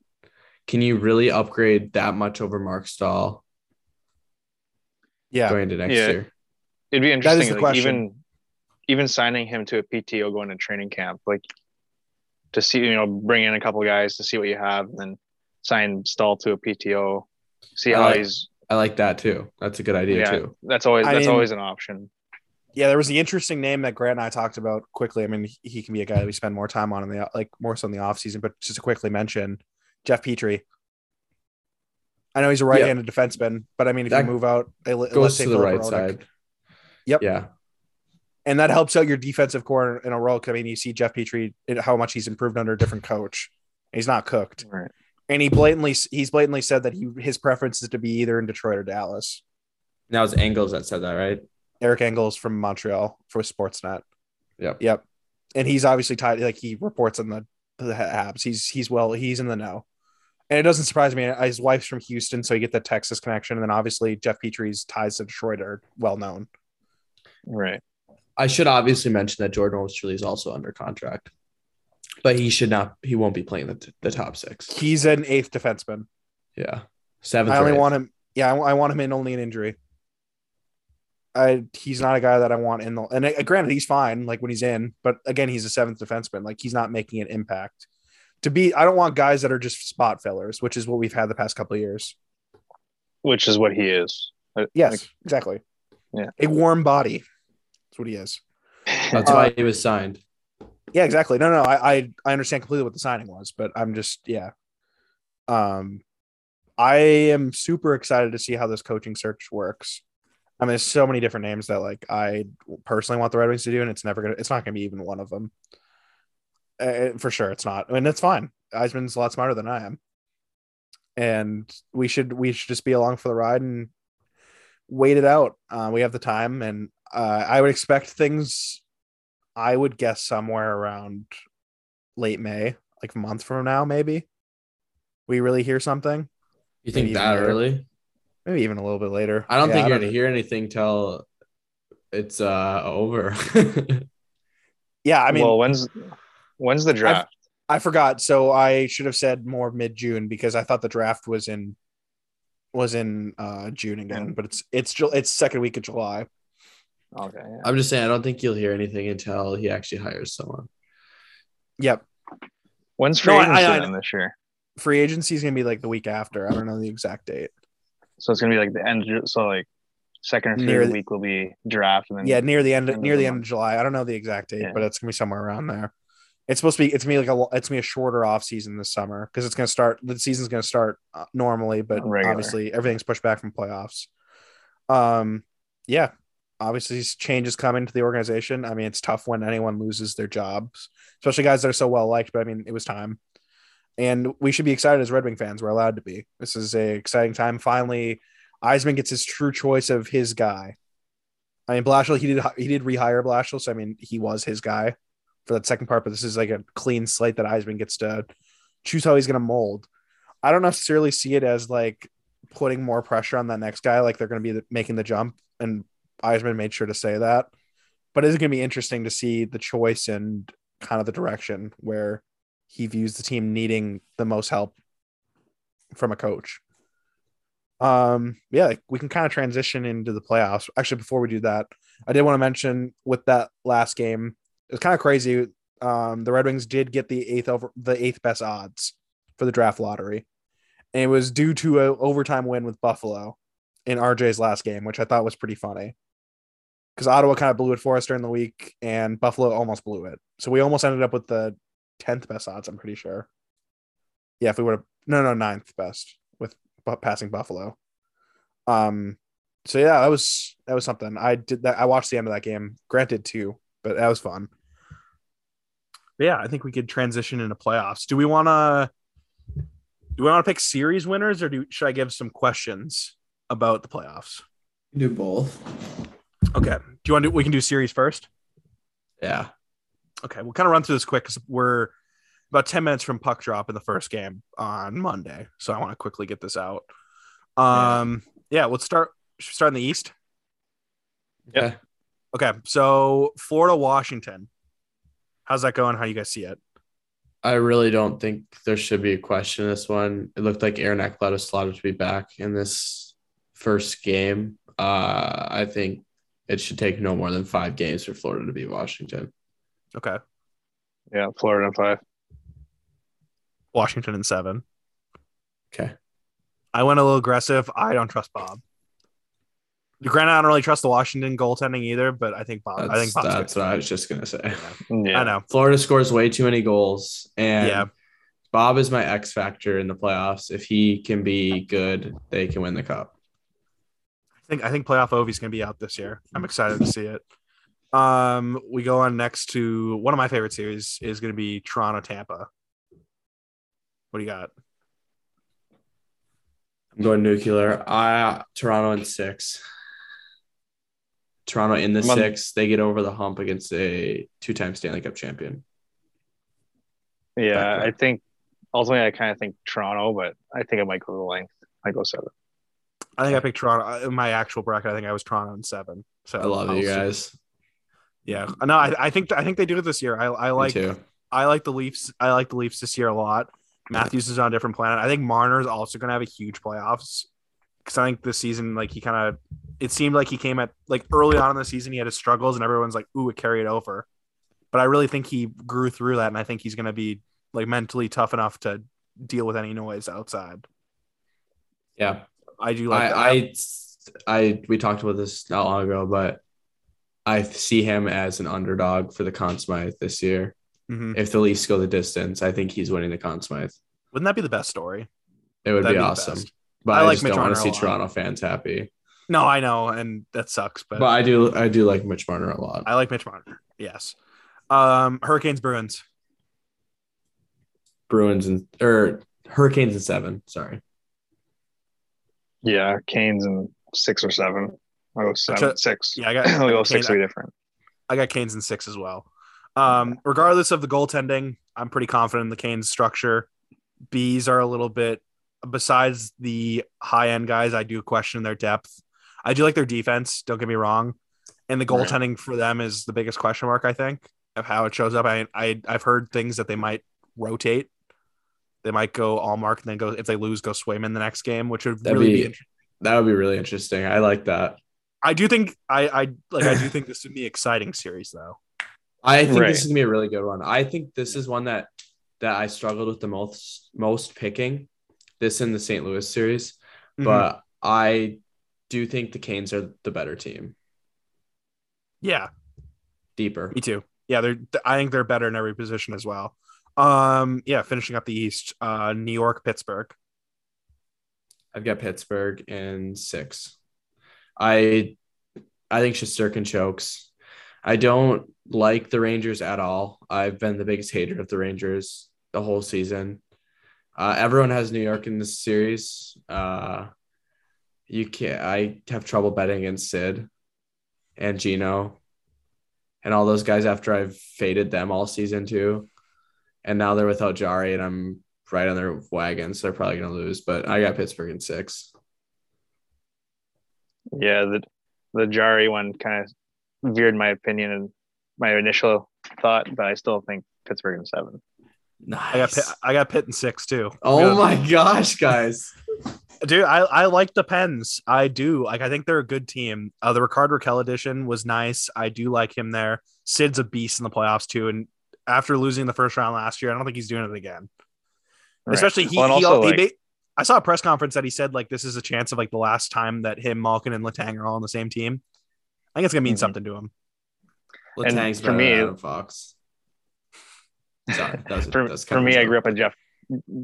Can you really upgrade that much over Marc Staal Yeah. going into next Yeah. year? It'd be interesting. That is interesting, the like, question. even even signing him to a PTO going to training camp, like to see, you know, bring in a couple guys to see what you have, and then sign Staal to a PTO, see how Uh, he's. I like that too. That's a good idea Yeah, too. that's always I that's mean- always an option. Yeah, there was the interesting name that Grant and I talked about quickly. I mean, he- he can be a guy that we spend more time on in the like more so in the offseason, but just to quickly mention Jeff Petry. I know he's a right-handed defenseman, but I mean, if That you move out, eh, let's Goes say to the right Hronek, side. Yep. Yeah. and that helps out your defensive core in a role. 'cause, I mean, you see Jeff Petry how much he's improved under a different coach. He's not cooked, Right. and he blatantly he's blatantly said that he his preference is to be either in Detroit or Dallas. Now it's Engels that said that, right? Eric Engels from Montreal for Sportsnet. Yep. Yep. And he's obviously tied like he reports on the the Habs. He's he's well he's in the know. And it doesn't surprise me. His wife's from Houston, so you get the Texas connection. And then obviously Jeff Petry's ties to Detroit are well known. Right. I should obviously mention that Jordan Oesterle is also under contract, but he should not. He won't be playing the, the top six. He's an eighth defenseman. Yeah, seventh. I only eighth. want him. Yeah, I, I want him in only an injury. I he's not a guy that I want in the. And uh, granted, he's fine like when he's in, but again, he's a seventh defenseman. Like he's not making an impact. To be, I don't want guys that are just spot fillers, which is what we've had the past couple of years. Which is what he is. Yes, like, exactly. Yeah. a warm body. That's what he is. That's Uh, why he was signed. Yeah, exactly. No, no, I, I I understand completely what the signing was, but I'm just yeah. Um, I am super excited to see how this coaching search works. I mean, there's so many different names that like I personally want the Red Wings to do, and it's never gonna, it's not gonna be even one of them. Uh, for sure, it's not. I mean, that's fine. Yzerman's a lot smarter than I am, and we should we should just be along for the ride and wait it out. Uh, we have the time, and uh, I would expect things. I would guess somewhere around late May, like a month from now, maybe. We really hear something, You think maybe that later. early? maybe even a little bit later. I don't Yeah, think I you're gonna hear anything till it's uh over. Yeah, I mean, well, when's when's the draft? I forgot. So I should have said more mid June because I thought the draft was in was in uh June again, but it's it's Ju- it's second week of July. Okay. yeah. I'm just saying, I don't think you'll hear anything until he actually hires someone. Yep. When's free No, agency I- I- then this year? Free agency is gonna be like the week after. I don't know the exact date. So it's gonna be like the end. of- So like second or Near third the- week will be draft, and then Yeah, near the end end of near the the end of. July. I don't know the exact date, Yeah. but it's gonna be somewhere around there. It's supposed to be. It's gonna like a. It's gonna a shorter off season this summer because it's gonna start. The season's gonna start uh, normally, but Regular. obviously everything's pushed back from playoffs. Um, yeah, obviously these changes come into the organization. I mean, it's tough when anyone loses their jobs, especially guys that are so well liked. But I mean, it was time, and we should be excited as Red Wing fans. We're allowed to be. This is a exciting time. Finally, Yzerman gets his true choice of his guy. I mean, Blashill, he did he did rehire Blashill, so I mean, he was his guy for that second part. But this is like a clean slate that Yzerman gets to choose how he's going to mold. I don't necessarily see it as like putting more pressure on that next guy, like they're going to be making the jump, and Yzerman made sure to say that. But it's going to be interesting to see the choice and kind of the direction where he views the team needing the most help from a coach. Um, yeah, like, we can kind of transition into the playoffs. Actually, before we do that, I did want to mention with that last game, it was kind of crazy. Um, the Red Wings did get the eighth over the eighth best odds for the draft lottery, and it was due to an overtime win with Buffalo in RJ's last game, which I thought was pretty funny. Because Ottawa kind of blew it for us during the week, and Buffalo almost blew it. So we almost ended up with the tenth best odds. I'm pretty sure. Yeah, if we would have No, no, ninth best with passing Buffalo. Um, so yeah, that was that was something. I did that. I watched the end of that game. Granted, too, but that was fun. But yeah, I think we could transition into playoffs. Do we want to? Do we want to pick series winners, or do should I give some questions about the playoffs? Do both. Okay. Do you want to? We can do series first. Yeah. Okay, we'll kind of run through this quick because we're about 10 minutes from puck drop in the first game on Monday. So I want to quickly get this out. Um, yeah, let's start should we start in the East. Yeah. Okay, so Florida, Washington. How's that going? How you guys see it? I really don't think there should be a question in this one. It looked like Aaron Ekblad was slotted to be back in this first game. Uh, I think it should take no more than five games for Florida to beat Washington. Okay, Yeah, Florida in five. Washington in seven. Okay. I went a little aggressive. I don't trust Bob. Granted, I don't really trust the Washington goaltending either, but I think Bob. That's, I think Bob's that's good. what I was just gonna say. Yeah. I know. Florida scores way too many goals, and Yeah. Bob is my X factor in the playoffs. If he can be good, they can win the cup. I think I think playoff Ovi's going to be out this year. I'm excited to see it. Um, we go on next to one of my favorite series is going to be Toronto Tampa. What do you got? I'm going nuclear. I Toronto in six. Toronto in the I'm six. They get over the hump against a two-time Stanley Cup champion. Yeah, I think ultimately I kind of think Toronto, but I think I might go the length. I go seven. I think I picked Toronto uh, in my actual bracket. I think I was Toronto in seven. So I love I'll you see. guys. Yeah, uh, no, I, I think I think they do it this year. I, I like too. I like the Leafs. I like the Leafs this year a lot. Matthews is on a different planet. I think Marner is also going to have a huge playoffs because I think this season, like he kind of, it seemed like he came at like early on in the season, he had his struggles, and everyone's like, "Ooh, it carried over." But I really think he grew through that, and I think he's going to be like mentally tough enough to deal with any noise outside. Yeah. I do like. I, I I we talked about this not long ago, but I see him as an underdog for the Conn Smythe this year. Mhm. If the Leafs go the distance, I think he's winning the Conn Smythe. Wouldn't that be the best story? It would That'd be be awesome. Best. But I I, like just Mitch don't want to see. Toronto fans happy. No, I know, and that sucks. But, But I do I do like Mitch Marner a lot. I like Mitch Marner. Yes. Um, Hurricanes Bruins. Bruins and or Hurricanes and seven. Sorry. Yeah, Canes and six or seven. I go seven, Actually, six. Yeah, I got. I'll go six or different. I got Canes and six as well. Um, regardless of the goaltending, I'm pretty confident in the Canes structure. Bees are a little bit besides the high end guys, I do question their depth. I do like their defense, don't get me wrong. And the Right. goaltending for them is the biggest question mark, I think, of how it shows up. I, I I've heard things that they might rotate. They might go all mark and then go if they lose, go Swayman the next game, which would That'd really be- be interesting. That would be really interesting. I like that. I do think I I like I do think this would be an exciting series though. I think Right. this is gonna be a really good one. I think this is one that that I struggled with the most most picking. This in the St. Louis series, Mhm. but I do think the Canes are the better team. yeah, Deeper. Me too. Yeah, they're. I think they're better in every position as well. Um, yeah, finishing up the East, uh, New York, Pittsburgh. I've got Pittsburgh in six. I I think Shesterkin chokes. I don't like the Rangers at all. I've been the biggest hater of the Rangers the whole season. Uh, everyone has New York in this series. Uh, you can't. I have trouble betting against Sid and Gino and all those guys after I've faded them all season too. And now they're without Jari, and I'm right on their wagon, so they're probably gonna lose. But I got Pittsburgh in six. Yeah, the the Jari one kind of veered my opinion and my initial thought, but I still think Pittsburgh in seven. Nice. I got Pitt, I got Pitt in six too. oh Yeah. my gosh, guys! dude, I I like the Pens. I do. Like, I think they're a good team. Uh, the Rickard Rakell edition was nice. I do like him there. Sid's a beast in the playoffs too, and after losing the first round last year, I don't think he's doing it again. Right. Especially he, Well, he, also, he like- ma- I saw a press conference that he said like this is a chance of like the last time that him, Malkin, and Letang are all on the same team. I think it's gonna mean Mhm. something to him. Letang's for better me- Adam Fox. Sorry, that was, For, that's for me, I grew up a Jeff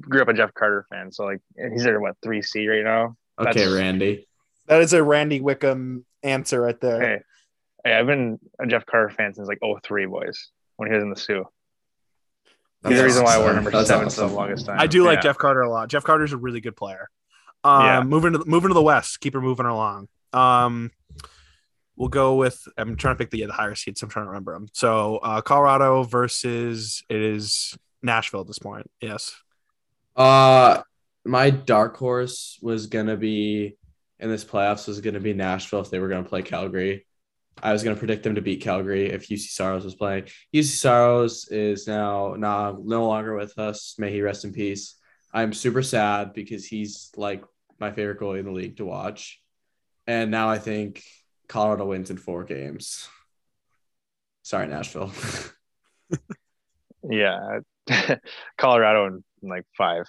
grew up a Jeff Carter fan, so like he's at what three C right now. Okay, Randy. That is a Randy Wickham answer right there. Hey, hey, I've been a Jeff Carter fan since like 03, boys, when he was in the Soo. He's the That's reason why I wore awesome. number That's seven for the longest time. I do like Yeah. Jeff Carter a lot. Jeff Carter's a really good player. Um, Yeah. moving to moving to the West. Keep her moving along. Um, we'll go with. I'm trying to pick the the higher seeds. I'm trying to remember them. So uh, Colorado versus it is Nashville at this point. Yes. Uh, my dark horse was gonna be in this playoffs was gonna be Nashville if they were gonna play Calgary. I was gonna predict them to beat Calgary if Juuse Saros was playing. Juuse Saros is now nah, no longer with us. May he rest in peace. I'm super sad because he's like my favorite goalie in the league to watch, and now I think Colorado wins in four games. Sorry, Nashville. Yeah, Colorado in like five.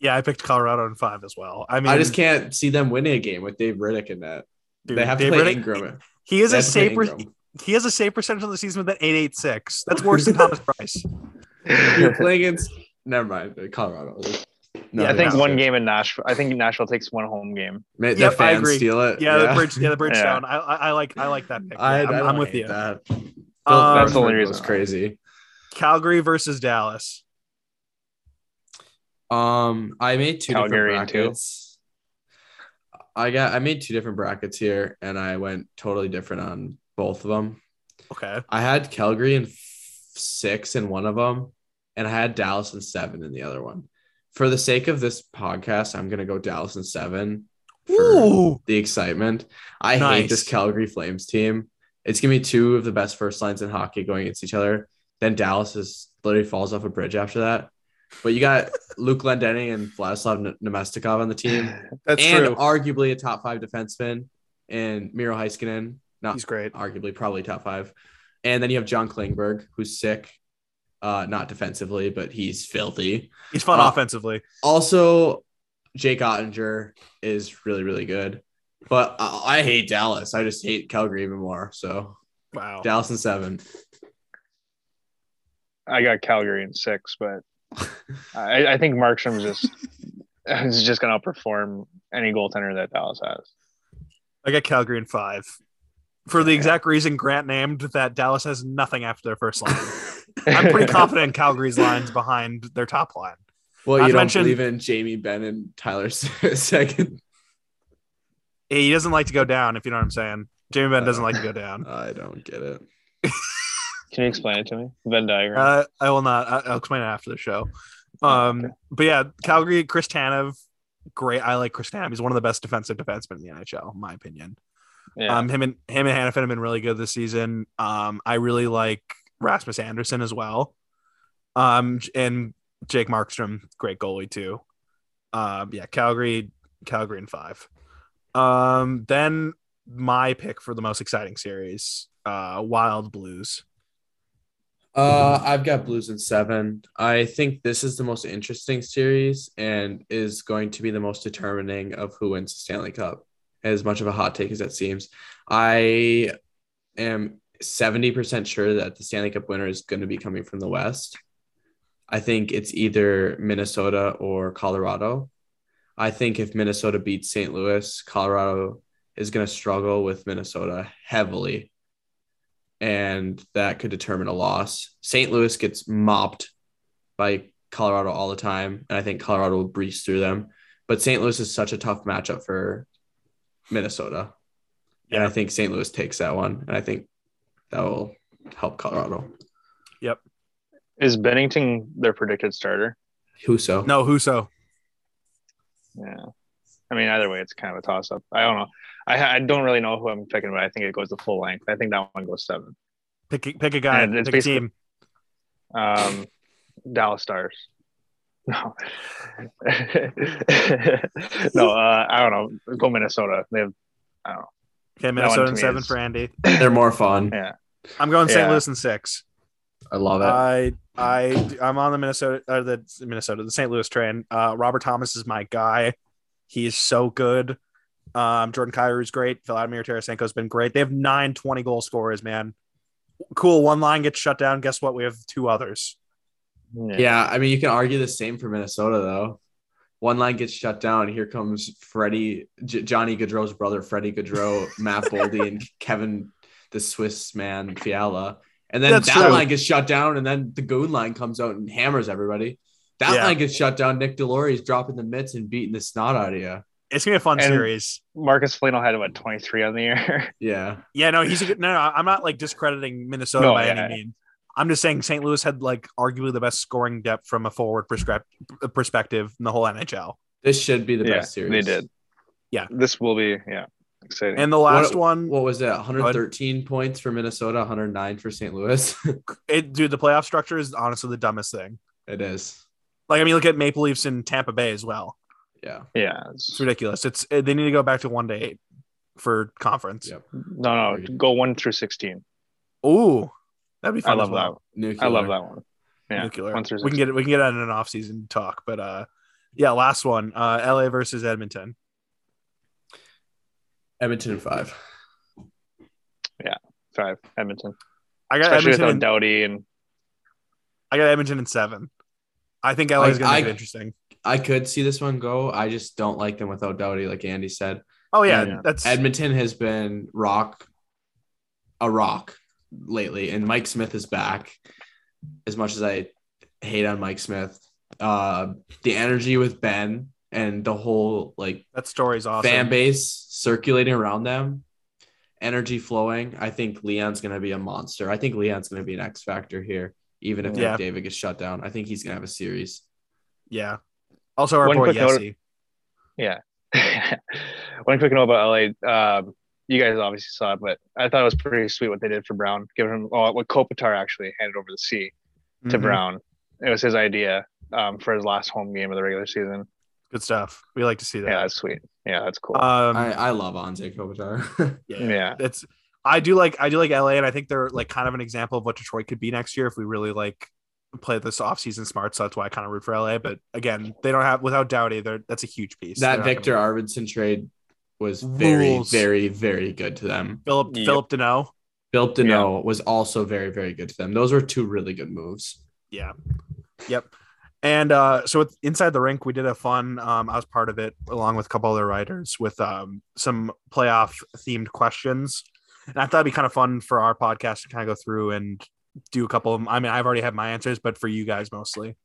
Yeah, I picked Colorado in five as well. I mean, I just can't see them winning a game with Dave Rittich in that. dude, they have Dave to play Rittich- Ingram. He is They a have to play save. per- he has a save percentage on the season with an eight eight six. That's worse than Thomas Greiss. You're playing against. Never mind, Colorado. No, I think no. one game in Nashville. I think Nashville takes one home game. Ma- the Yep, I fans agree. steal it. Yeah, the bridge. Yeah, the bridge Yeah. down. I, I, I like. I like that pick. I, I'm, I I'm with you. That. Um, That's the only reason was why. crazy. Calgary versus Dallas. Um, I made two Calgary different in two. brackets. I got I made two different brackets here, and I went totally different on both of them. Okay. I had Calgary in f- six in one of them, and I had Dallas in seven in the other one. For the sake of this podcast, I'm gonna go Dallas in seven for Ooh. the excitement. I Nice. hate this Calgary Flames team. It's gonna be two of the best first lines in hockey going against each other. Then Dallas is literally falls off a bridge after that. But you got Luke Glendening and Vladislav Namestnikov on the team, That's and true. arguably a top five defenseman, and Miro Heiskanen, not He's great. arguably probably top five. And then you have John Klingberg, who's sick, uh, not defensively, but he's filthy. He's fun Uh, offensively. Also, Jake Oettinger is really, really good. But I, I hate Dallas. I just hate Calgary even more. So Wow. Dallas and seven. I got Calgary in six, but I, I think Markstrom's just is just gonna outperform any goaltender that Dallas has. I got Calgary in five. For the exact reason Grant named that Dallas has nothing after their first line. I'm pretty confident in Calgary's lines behind their top line. well, Not you to don't mention- believe in Jamie Benn and Tyler second. He doesn't like to go down, if you know what I'm saying. Jamie Benn doesn't like to go down. I don't get it. Can you explain it to me? Venn diagram. Uh, I will not. I- I'll explain it after the show. Um, Okay. but yeah, Calgary, Chris Tanev, great. I like Chris Tanev. He's one of the best defensive defensemen in the NHL, in my opinion. Yeah. Um, him and him and Hanifin have been really good this season. Um, I really like Rasmus Andersson as well. Um, and Jake Markstrom, great goalie too. Um, yeah, Calgary, Calgary in five. Um, then my pick for the most exciting series, uh, Wild Blues. Uh, I've got Blues in seven. I think this is the most interesting series and is going to be the most determining of who wins the Stanley Cup. As much of a hot take as that seems, I am 70% sure that the Stanley Cup winner is going to be coming from the West. I think it's either Minnesota or Colorado. I think if Minnesota beats St. Louis, Colorado is going to struggle with Minnesota heavily and that could determine a loss. St. Louis gets mopped by Colorado all the time, and I think Colorado will breeze through them. But St. Louis is such a tough matchup for Minnesota. And I think St. Louis takes that one, and I think that will help Colorado. Yep. Is Binnington their predicted starter? Husso. No, Husso. Yeah. I mean, either way, it's kind of a toss up. I don't know. I, I don't really know who I'm picking, but I think it goes the full length. I think that one goes seven. Pick a- pick a guy. And it's pick a basically- team. Um, Dallas Stars. No, no. Uh, I don't know. Go Minnesota. They have. Okay, one Minnesota to in me seven is- for Andy. They're more fun. Yeah. I'm going St. Yeah. Louis in six. I love it. I I I'm on the Minnesota uh, the Minnesota the St. Louis train. Uh, Robert Thomas is my guy. He is so good. Um, Jordan Kyrou is great. Vladimir Tarasenko has been great. They have nine 20 goal scorers, man. Cool. One line gets shut down. Guess what? We have two others. Yeah, I mean, you can argue the same for Minnesota though. One line gets shut down. Here comes Freddie, J- Johnny Gaudreau's brother, Freddie Gaudreau, Matt Boldy, and Kevin, the Swiss man, Fiala. And then That's that true. line gets shut down, and then the Goon line comes out and hammers everybody. That Yeah. line gets shut down. Nick Deslauriers's dropping the mitts and beating the snot out of you. It's gonna be a fun And- series. Marcus Foligno had what 23 on the year. Yeah. Yeah, no, he's a good. No, no, I'm not like discrediting Minnesota No, by yeah. any means. I'm just saying St. Louis had like arguably the best scoring depth from a forward prescrip- perspective in the whole NHL. This should be the yeah, best series. they did. Yeah. this will be yeah exciting. And the last What- one, What was it? 113 points for Minnesota, 109 for St. Louis. it, dude, the playoff structure is honestly the dumbest thing. it is. Like, I mean, look at Maple Leafs in Tampa Bay as well. Yeah. yeah, It's it's, ridiculous. It's they need to go back to one to eight for conference. Yep. no, no, go one through 16. Ooh, that'd be fun. I fun. love as well. that. I love that one. Yeah, Nuclear. one We can get it. We can get it in an off season talk, but uh, yeah, last one. Uh, LA versus Edmonton. Edmonton in five. five Edmonton, I got especially Edmonton. without In, Doughty and I got Edmonton in seven. I think LA is I- going to be interesting. I could see this one go. I just don't like them without Doughty, like Andy said. Oh yeah, Yeah. that's Edmonton has been rock, a rock lately, and Mike Smith is back. As much as I hate on Mike Smith, uh, the energy with Ben and the whole like that story's awesome. fan base circulating around them, energy flowing. I think Leon's going to be a monster. I think Leon's going to be an X factor here, even if Yeah. David gets shut down. I think he's going to have a series. Yeah. Also, our One boy quick note- yeah. one quick note about LA. Um, you guys obviously saw it, but I thought it was pretty sweet what they did for Brown, giving him oh, what Kopitar actually handed over the C to Mhm. Brown. It was his idea um, for his last home game of the regular season. Good stuff. We like to see that. Yeah, that's sweet. Yeah, that's cool. Um, I, I love Anze Kopitar. yeah. yeah. It's I do like I do like LA, and I think they're like kind of an example of what Detroit could be next year if we really like play this offseason smart. So that's why I kind of root for LA. But again, they don't have without Doughty, they're that's a huge piece. That Viktor Arvidsson trade was very, Rules. very, very good to them. Philip Yep. Phillip Danault. Phillip Danault was also very, very good to them. Those were two really good moves. Yeah. Yep. And uh, so with inside the rink, we did a fun. Um, I was part of it along with a couple other writers with um, some playoff themed questions, and I thought it'd be kind of fun for our podcast to kind of go through and do a couple of them. I mean, I've already had my answers, but for you guys mostly.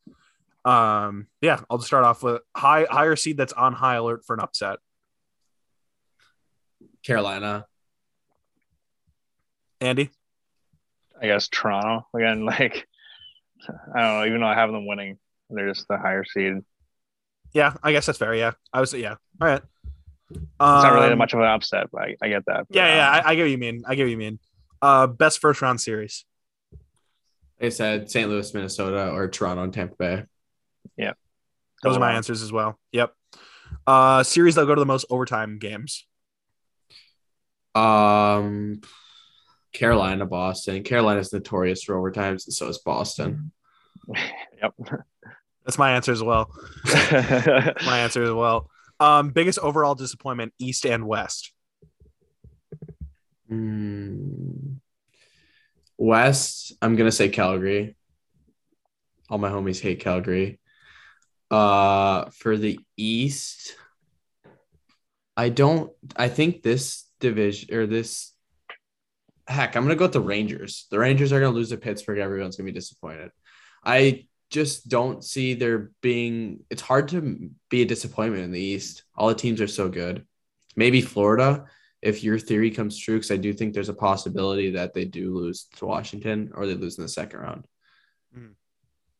Um, yeah, I'll just start off with high higher seed that's on high alert for an upset. Carolina. Andy, I guess Toronto again. Like I don't know. Even though I have them winning, they're just the higher seed. Yeah, I guess that's fair. Yeah, I was yeah. All right. It's not really that Um, much of an upset, but I, I get that. But, Yeah, yeah, um, I, I get what you mean. I get what you mean. Uh, best first round series. They said St. Louis, Minnesota, or Toronto and Tampa Bay. Yeah. Those are my Go answers as well. Yep. Uh series that'll go to the most overtime games. Um, Carolina, Boston. Carolina's notorious for overtimes, and so is Boston. yep. That's my answer as well. My answer as well. Um, biggest overall disappointment, East and West. Hmm. West, I'm gonna say Calgary. All my homies hate Calgary. Uh, for the East, I don't. I think this division or this. Heck, I'm gonna go with the Rangers. The Rangers are gonna lose to Pittsburgh. Everyone's gonna be disappointed. I just don't see there being. It's hard to be a disappointment in the East. All the teams are so good. Maybe Florida, if your theory comes true, because I do think there's a possibility that they do lose to Washington or they lose in the second round. Mhm.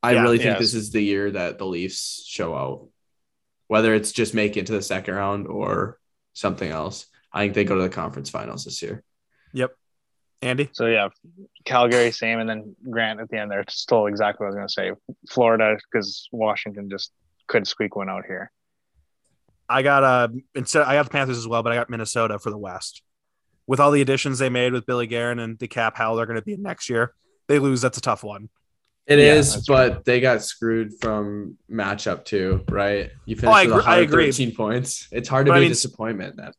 I Yeah, really think yes. this is the year that the Leafs show out, whether it's just make it to the second round or something else. I think they go to the conference finals this year. Yep. Andy? So yeah, Calgary same, and then Grant at the end there. Still exactly what I was gonna say. Florida because Washington just couldn't squeak one out here. I got uh instead I got the Panthers as well, but I got Minnesota for the West. With all the additions they made with Billy Guerin and the cap, how they're going to be next year, they lose. That's a tough one. It is, Yeah, that's but they got screwed from matchup too, right? You Oh, I finished with agree- I agree. points. It's hard to But I be mean- a disappointment. That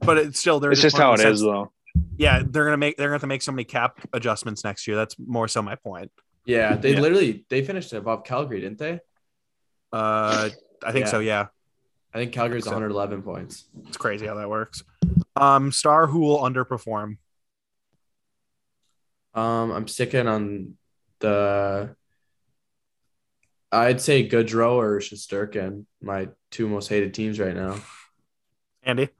But it's still they're It's just how it disappointed is, in the sense- though. Yeah, they're gonna make they're gonna have to make so many cap adjustments next year. That's more so my point. Yeah, they Yeah. literally they finished above Calgary, didn't they? Uh, I think Yeah. so. Yeah, I think Calgary's So- 111 points. it's crazy how that works. Um, star who will underperform? Um, I'm sticking on the. I'd say Goodrow or Shesterkin, my two most hated teams right now. Andy,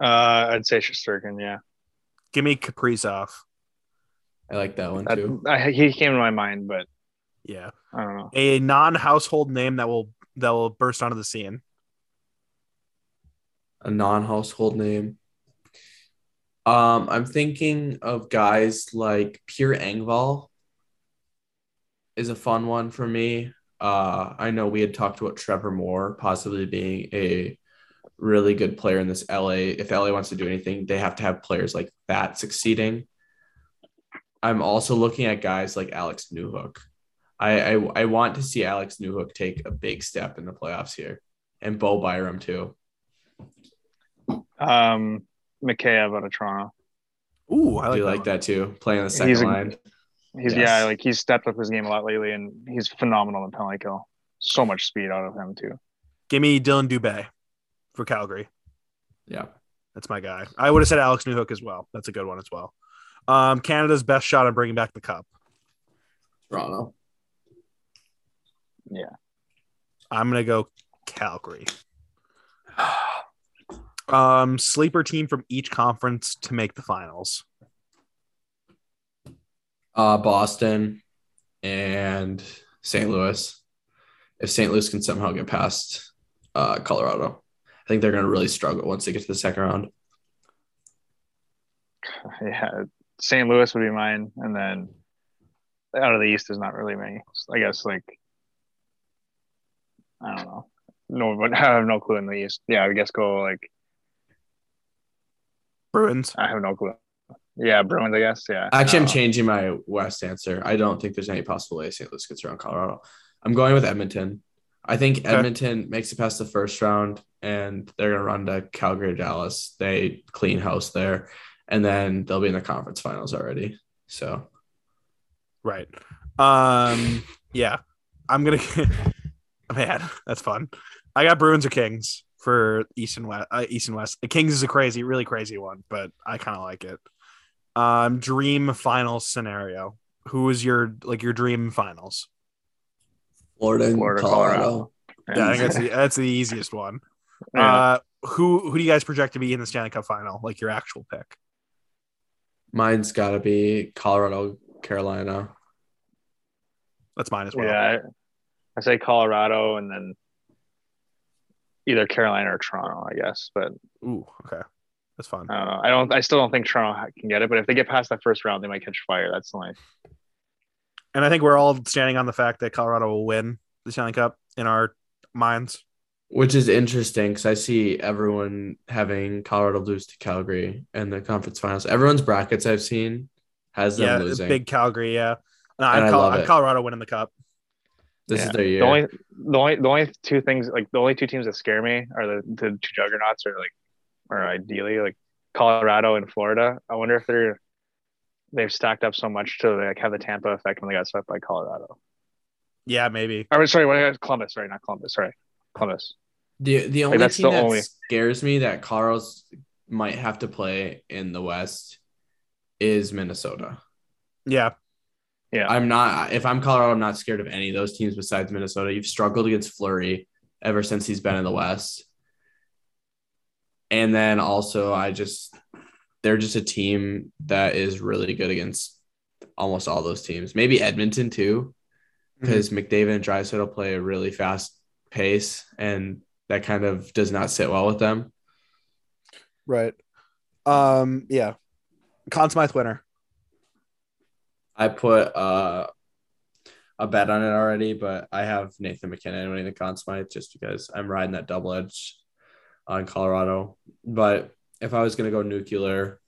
Uh, I'd say Shesterkin. Yeah, give me Kaprizov. I like that one that, too. I, he came to my mind, but Yeah, I don't know. a non-household name that will that will burst onto the scene. A non-household name. Um, I'm thinking of guys like Pierre Engvall is a fun one for me. Uh, I know we had talked about Trevor Moore possibly being a really good player in this LA. If LA wants to do anything, they have to have players like that succeeding. I'm also looking at guys like Alex Newhook. I, I I want to see Alex Newhook take a big step in the playoffs here, and Bo Byram too. Um, Mikheyev out of Toronto. Ooh, I I like, do that like that too. Playing on the second He's a- line. He's Yes. yeah, like he's stepped up his game a lot lately, and he's phenomenal in penalty kill. So much speed out of him too. Give me Dylan Dubé for Calgary. Yeah. That's my guy. I would have said Alex Newhook as well. That's a good one as well. Um, Canada's best shot at bringing back the cup. Toronto. Yeah. I'm gonna go Calgary. Um, sleeper team from each conference to make the finals. Uh, Boston and St. Louis. If St. Louis can somehow get past uh, Colorado, I think they're going to really struggle once they get to the second round. Yeah, St. Louis would be mine, and then out of the East is not really many. I guess like I don't know. No, but I have no clue in the East. Yeah, I guess go like Bruins. I have no clue. Yeah, Bruins. I guess. Yeah. Actually, I'm changing my West answer. I don't think there's any possible way St. Louis gets around Colorado. I'm going with Edmonton. I think Okay. Edmonton makes it past the first round and they're going to run to Calgary, Dallas. They clean house there and then they'll be in the conference finals already. So, Right. Um, yeah. I'm gonna man, that's fun. I got Bruins or Kings for East and West. Uh, East and West. The Kings is a crazy, really crazy one, but I kind of like it. Um, dream finals scenario. Who is your like your dream finals? Florida and Florida, Colorado. Colorado. Yeah, I think that's the, that's the easiest one. Yeah. Uh, who who do you guys project to be in the Stanley Cup final? Like your actual pick? Mine's got to be Colorado, Carolina. That's mine as well. yeah, I, I say Colorado, and then either Carolina or Toronto. I guess, but Ooh, okay, that's fun. I don't know. I don't. I still don't think Toronto can get it. But if they get past that first round, they might catch fire. That's the only. And I think we're all standing on the fact that Colorado will win the Stanley Cup in our minds. Which is interesting because I see everyone having Colorado lose to Calgary in the conference finals. Everyone's brackets I've seen has them yeah, losing. big Calgary. Yeah, no, And I'm, I Col- love I'm it. Colorado winning the cup. this Yeah. is their year. The only, the only, the only two things like the only two teams that scare me are the, the two juggernauts are like, or ideally like Colorado and Florida. I wonder if they're they've stacked up so much to like have the Tampa effect when they got swept by Colorado. Yeah, maybe. Or sorry, what Columbus? Sorry, not Columbus. Sorry, Columbus. the the only that's team the that only- scares me that Colorado's might have to play in the West is Minnesota. Yeah, Yeah, I'm not if I'm Colorado, I'm not scared of any of those teams besides Minnesota. You've struggled against Fleury ever since he's been in the West. And then also I just they're just a team that is really good against almost all those teams. Maybe Edmonton too, mm-hmm. because McDavid and Draisaitl play a really fast pace, and that kind of does not sit well with them. right. Um, yeah. Conn Smythe winner. I put uh, a bet on it already, but I have Nathan MacKinnon winning the Conn Smythe just because I'm riding that double edge on Colorado. But if I was gonna go nuclear,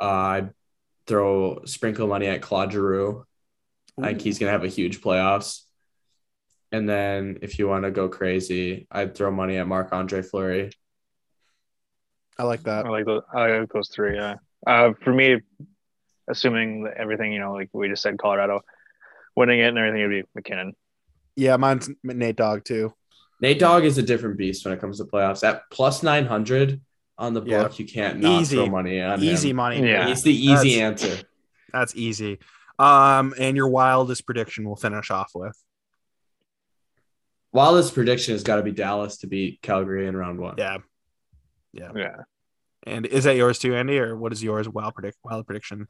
uh, I'd throw sprinkle money at Claude Giroux. I think he's gonna have a huge playoffs. And then if you want to go crazy, I'd throw money at Marc Andre Fleury. I like that. I like those. I like those three. Yeah. Uh, for me, assuming that everything you know, like we just said, Colorado winning it and everything would be MacKinnon. Yeah, mine's Nate Dog too. Nate Dogg is a different beast when it comes to playoffs. At plus nine hundred on the book, Yeah. you can't not Easy. throw money on Easy him. money. Yeah. He's the easy That's- answer. That's easy. Um, and your wildest prediction we'll finish off with. Wildest prediction has got to be Dallas to beat Calgary in round one. Yeah. Yeah, Yeah. And is that yours too, Andy, or what is yours? Wild predict wild prediction.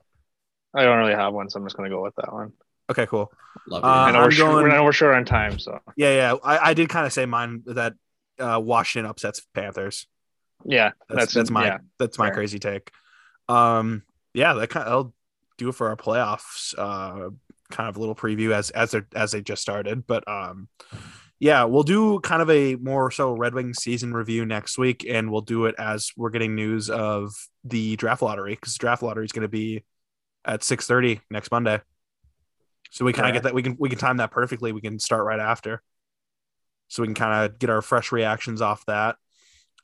I don't really have one, so I'm just gonna go with that one. Okay, cool. Love Uh. I know we're short, going- I know we're short on time, so Yeah, yeah. I, I did kind of say mine that uh, Washington upsets Panthers. yeah, That's that's, that's, my yeah. that's my fair. crazy take. Um, yeah, that kind of will do it for our playoffs. Uh, kind of a little preview as as they as they just started, but um, yeah, we'll do kind of a more so Red Wings season review next week, and we'll do it as we're getting news of the draft lottery because draft lottery is going to be at six thirty next Monday. So we kind of get that we can we can time that perfectly. We can start right after, so we can kind of get our fresh reactions off that.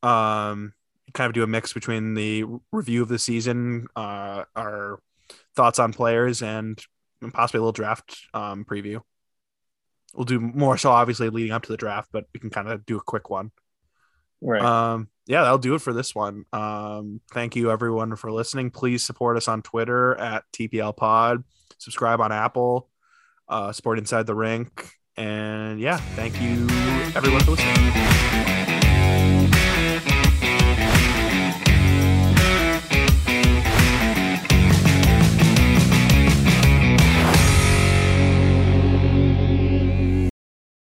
Um, kind of do a mix between the review of the season, uh, our thoughts on players, and possibly a little draft um, preview. We'll do more so obviously leading up to the draft, but we can kind of do a quick one. Right. Um, yeah, that'll do it for this one. Um, thank you everyone for listening. Please support us on Twitter at TPL Pod. Subscribe on Apple. Uh, support Inside the Rink. And yeah, thank you everyone for listening.